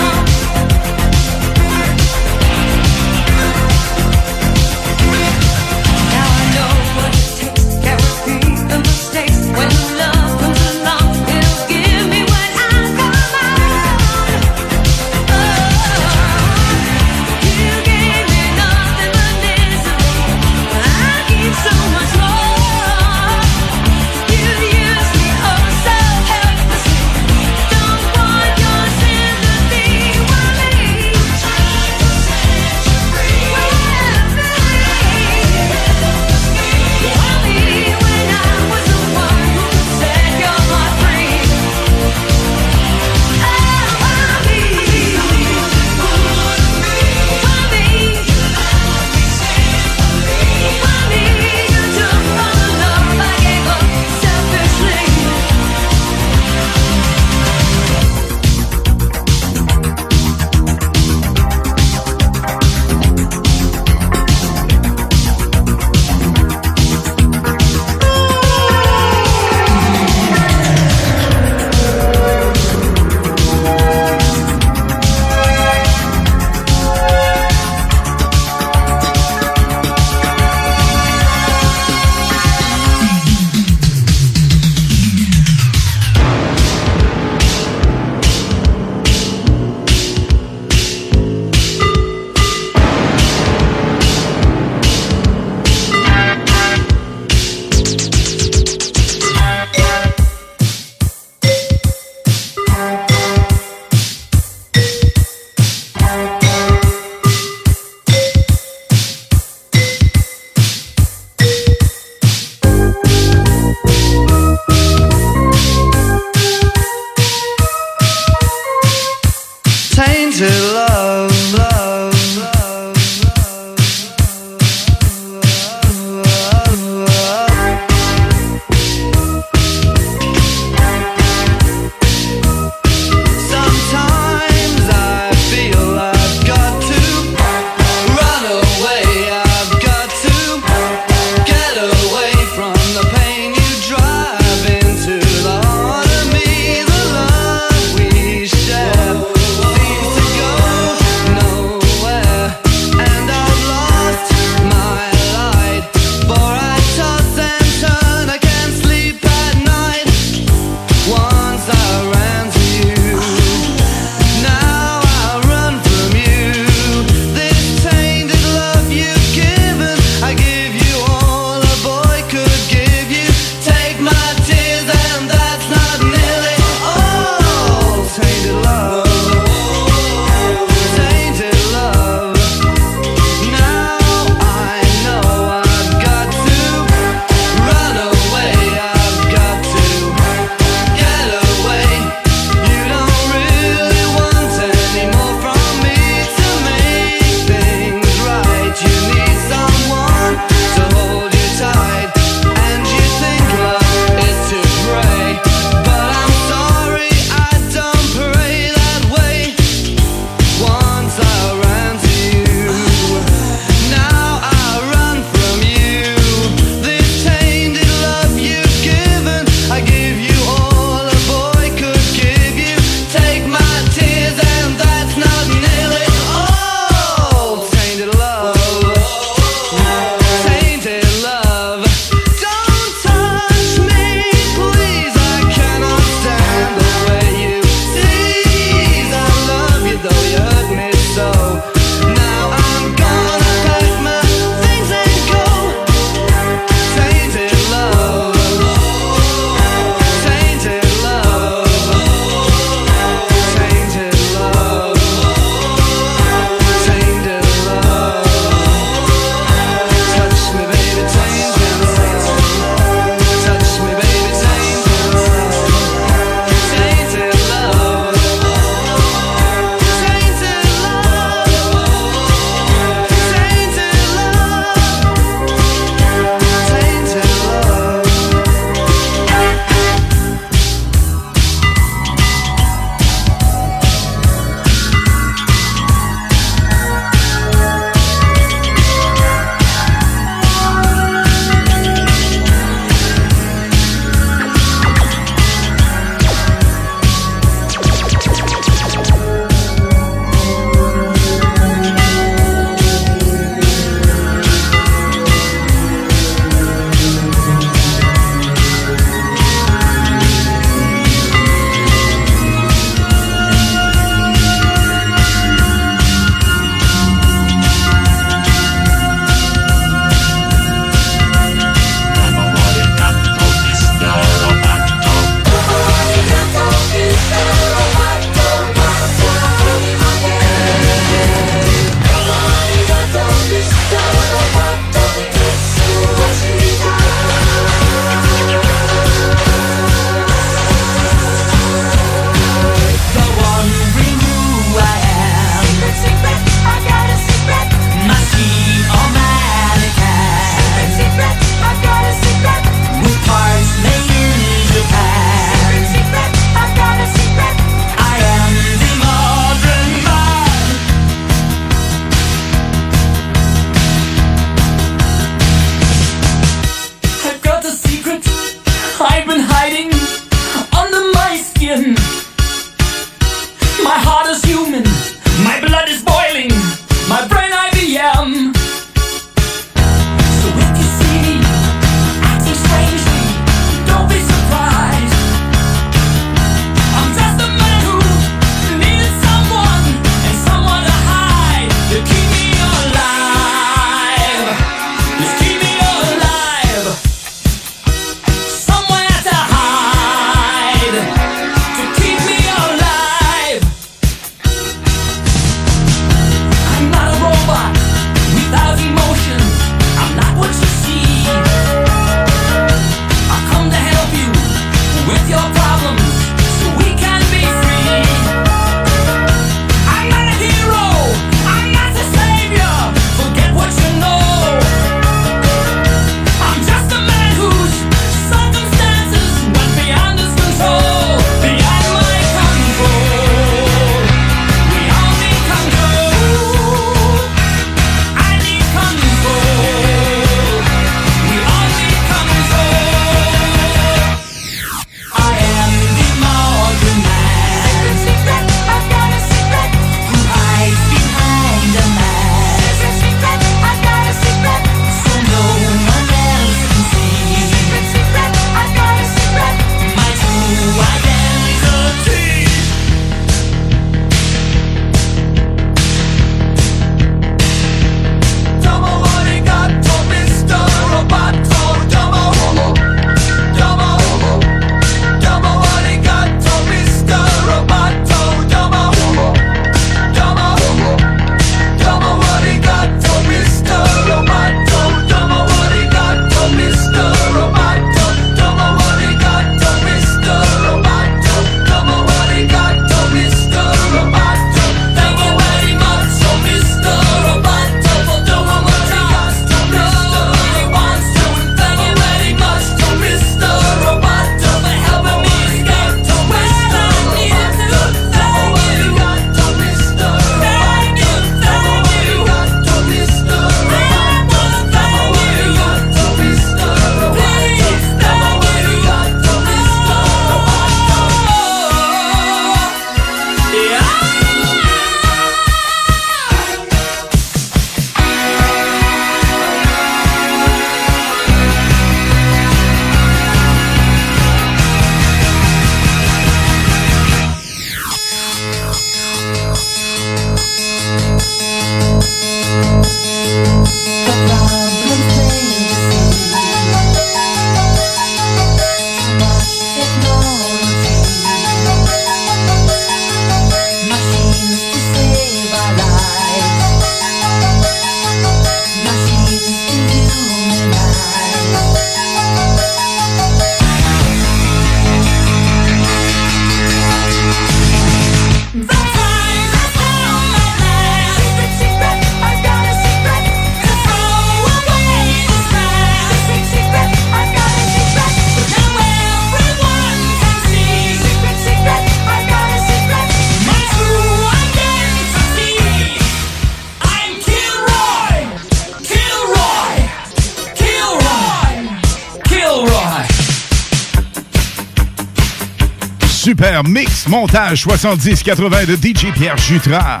montage 70-80 de DJ Pierre Jutras.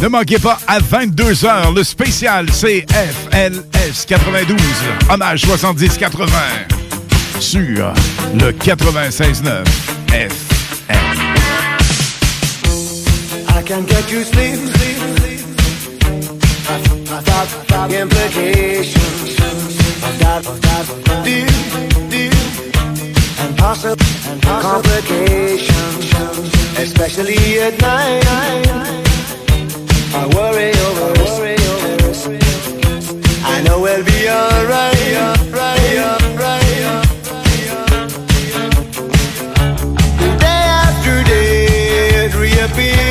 Ne manquez pas à 22h le spécial CFLS 92, hommage 70-80 sur le 96.9 FM. I possible and complications, especially at night. I worry over this. I know we'll be alright. Day after day, it reappears.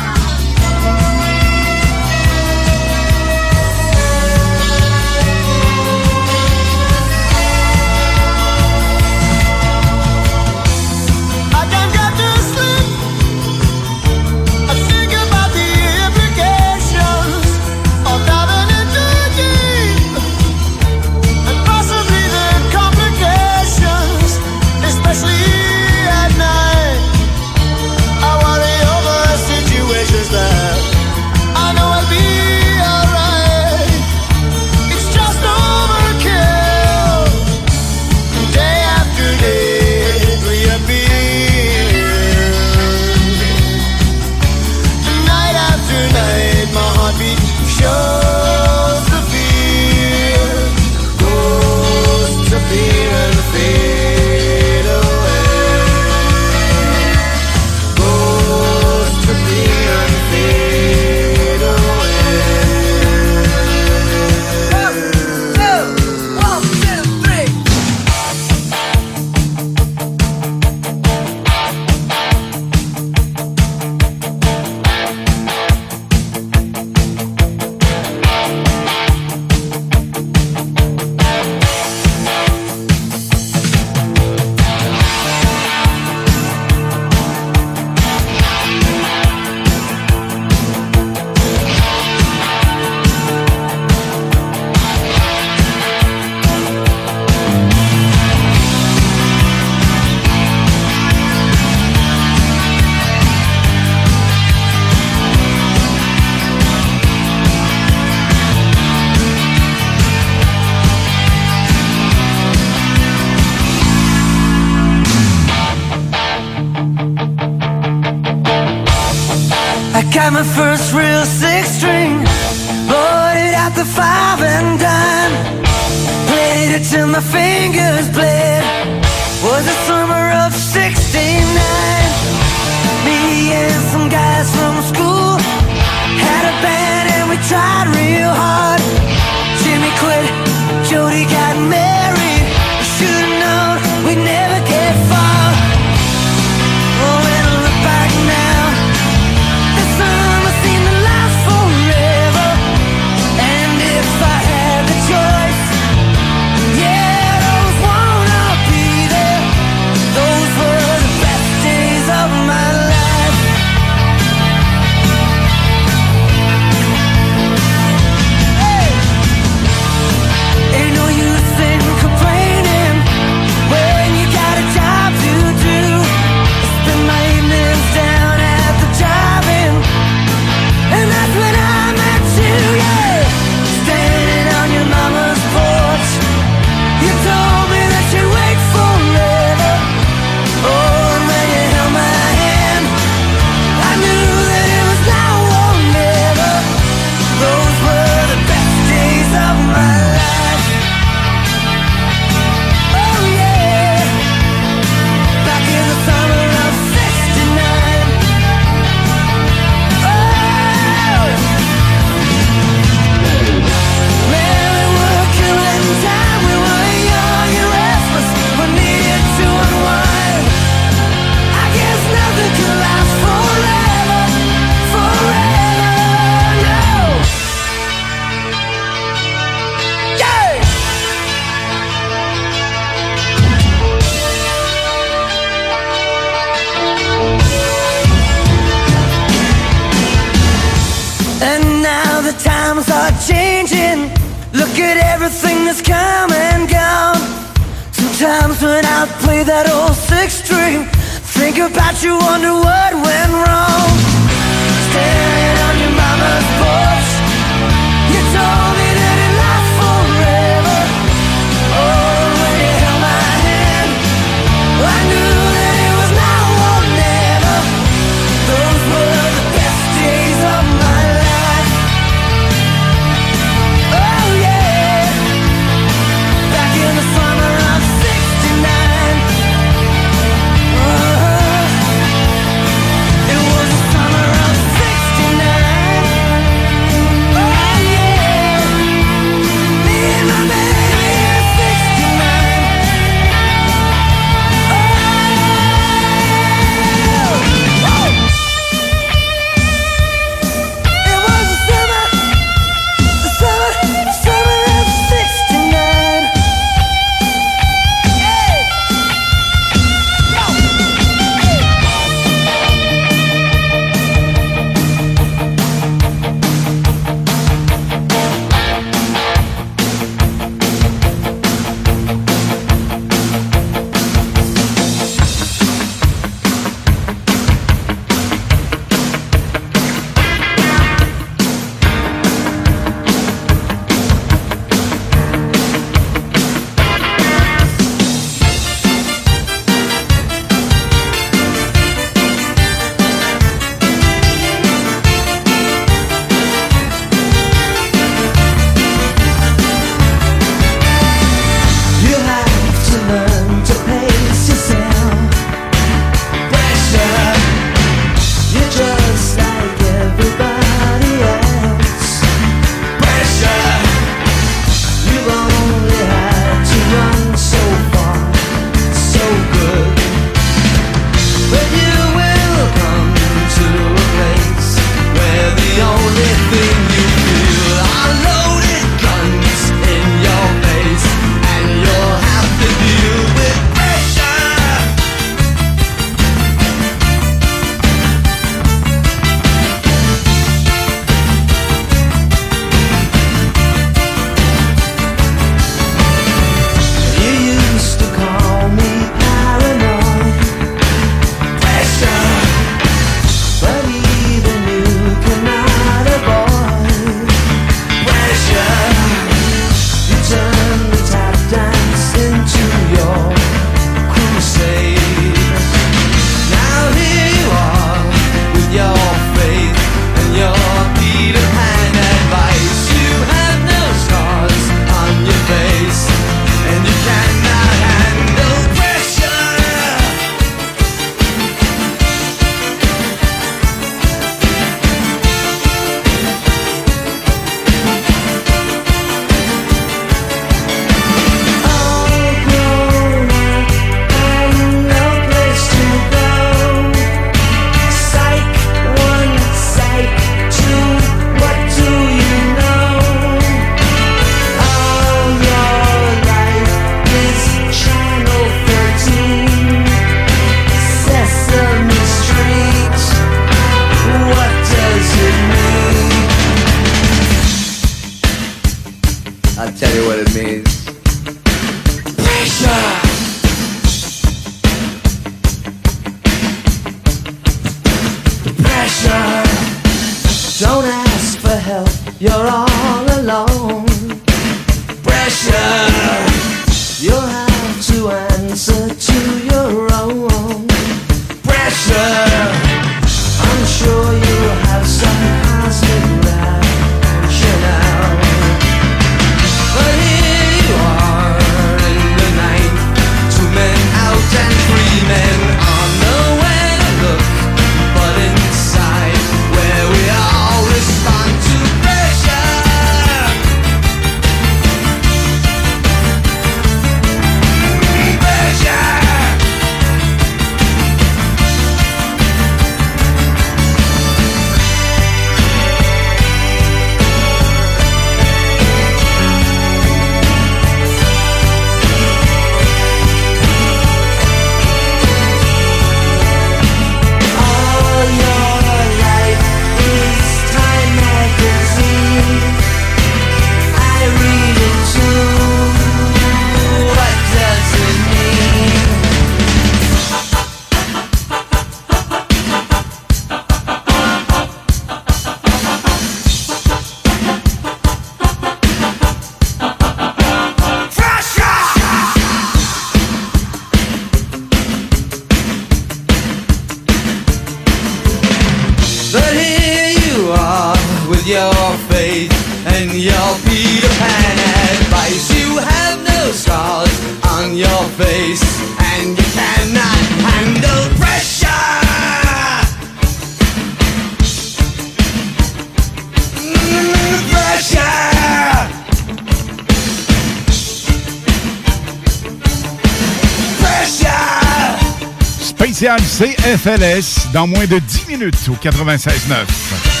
CFLS dans moins de 10 minutes au 96.9.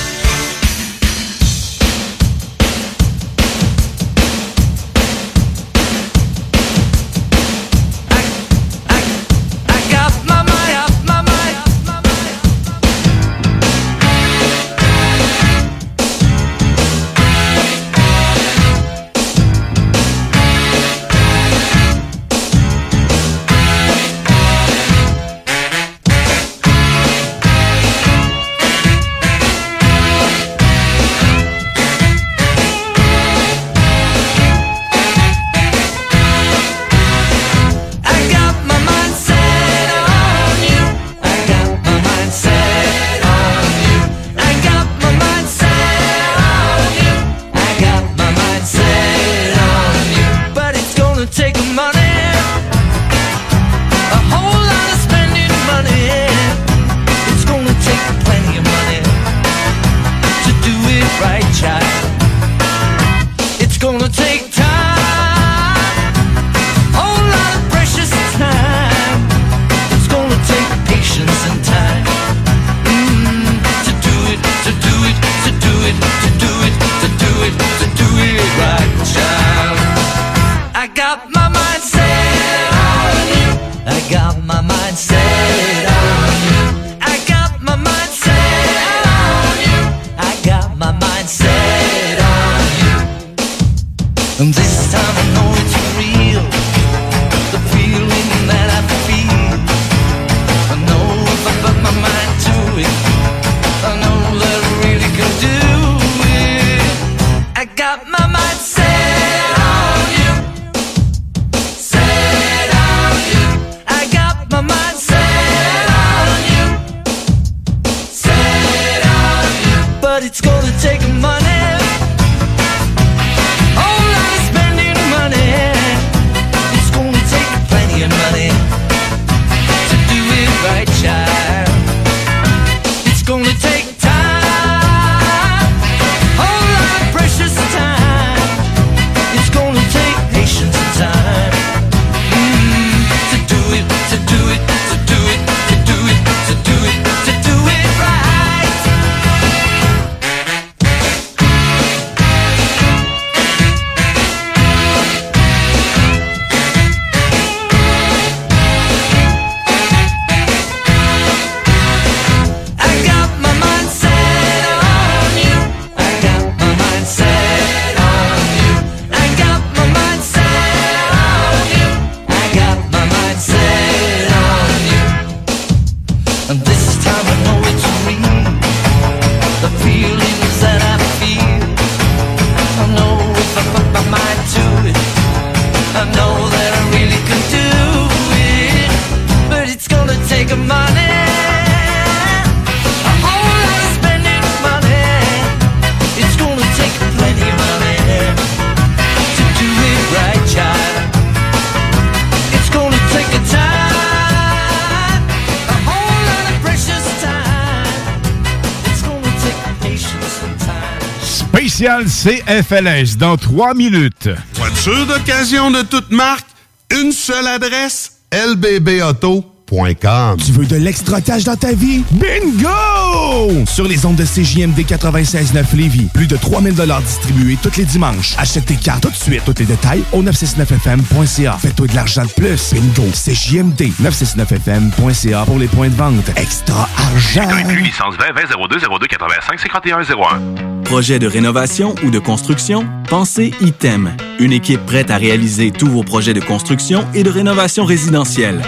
Café dans trois minutes. Voiture d'occasion de toute marque, une seule adresse, LBB Auto. Tu veux de l'extra-cash dans ta vie? Bingo! Sur les ondes de CJMD 96.9 Lévis, plus de 3000 distribués tous les dimanches. Achète tes cartes tout de suite. Tous les détails au 969FM.ca. Fais-toi de l'argent de plus. Bingo! CJMD 969FM.ca pour les points de vente. Extra-argent! inclus licence 20 20 02 02 85 51 01. Projet de rénovation ou de construction? Pensez ITEM. Une équipe prête à réaliser tous vos projets de construction et de rénovation résidentielle.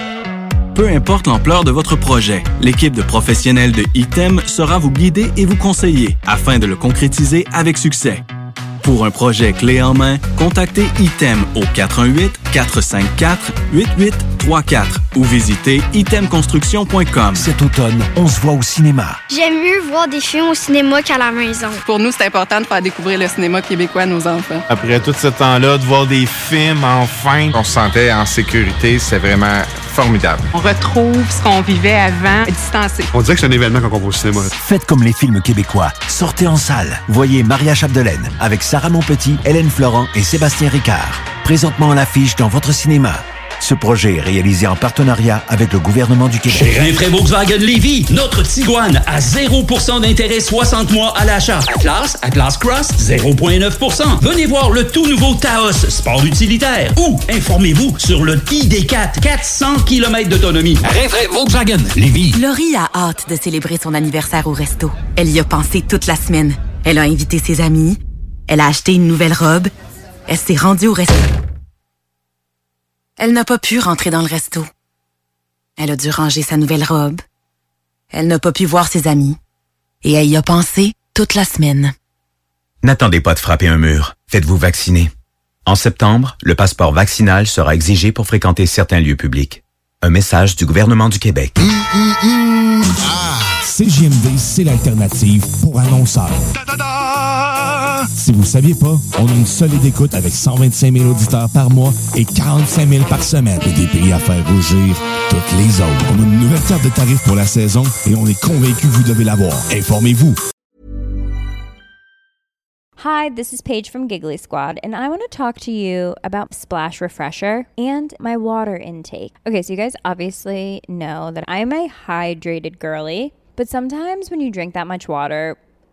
Peu importe l'ampleur de votre projet, l'équipe de professionnels de ITEM sera vous guider et vous conseiller afin de le concrétiser avec succès. Pour un projet clé en main, contactez ITEM au 418-454-88 834 ou visitez itemconstruction.com. Cet automne, on se voit au cinéma. J'aime mieux voir des films au cinéma qu'à la maison. Pour nous, c'est important de faire découvrir le cinéma québécois à nos enfants. Après tout ce temps-là, de voir des films, enfin, on se sentait en sécurité. C'est vraiment formidable. On retrouve ce qu'on vivait avant, distancé. On dirait que c'est un événement quand on va au cinéma. Faites comme les films québécois. Sortez en salle. Voyez Maria Chapdelaine avec Sarah Monpetit, Hélène Florent et Sébastien Ricard. Présentement à l'affiche dans votre cinéma. Ce projet est réalisé en partenariat avec le gouvernement du Québec. Chez Rinfraie Volkswagen Lévy, notre Tiguan à 0% d'intérêt 60 mois à l'achat. Atlas, Atlas Cross, 0,9%. Venez voir le tout nouveau Taos, sport utilitaire. Ou informez-vous sur le ID4, 400 km d'autonomie. Rinfraie Volkswagen Lévy. Laurie a hâte de célébrer son anniversaire au resto. Elle y a pensé toute la semaine. Elle a invité ses amis. Elle a acheté une nouvelle robe. Elle s'est rendue au resto. Elle n'a pas pu rentrer dans le resto. Elle a dû ranger sa nouvelle robe. Elle n'a pas pu voir ses amis. Et elle y a pensé toute la semaine. N'attendez pas de frapper un mur. Faites-vous vacciner. En septembre, le passeport vaccinal sera exigé pour fréquenter certains lieux publics. Un message du gouvernement du Québec. CJMD, c'est l'alternative pour annonceurs. Si vous saviez pas, on a une solide écoute avec 125 000 auditeurs par mois et 45 000 par semaine et des prix à faire rougir toutes les autres. On a une nouvelle carte de tarifs pour la saison et on est convaincu que vous devez l'avoir. Informez-vous. Hi, this is Paige from Giggly Squad, and I want to talk to you about Splash Refresher and my water intake. Okay, so you guys obviously know that I'm a hydrated girly, but sometimes when you drink that much water,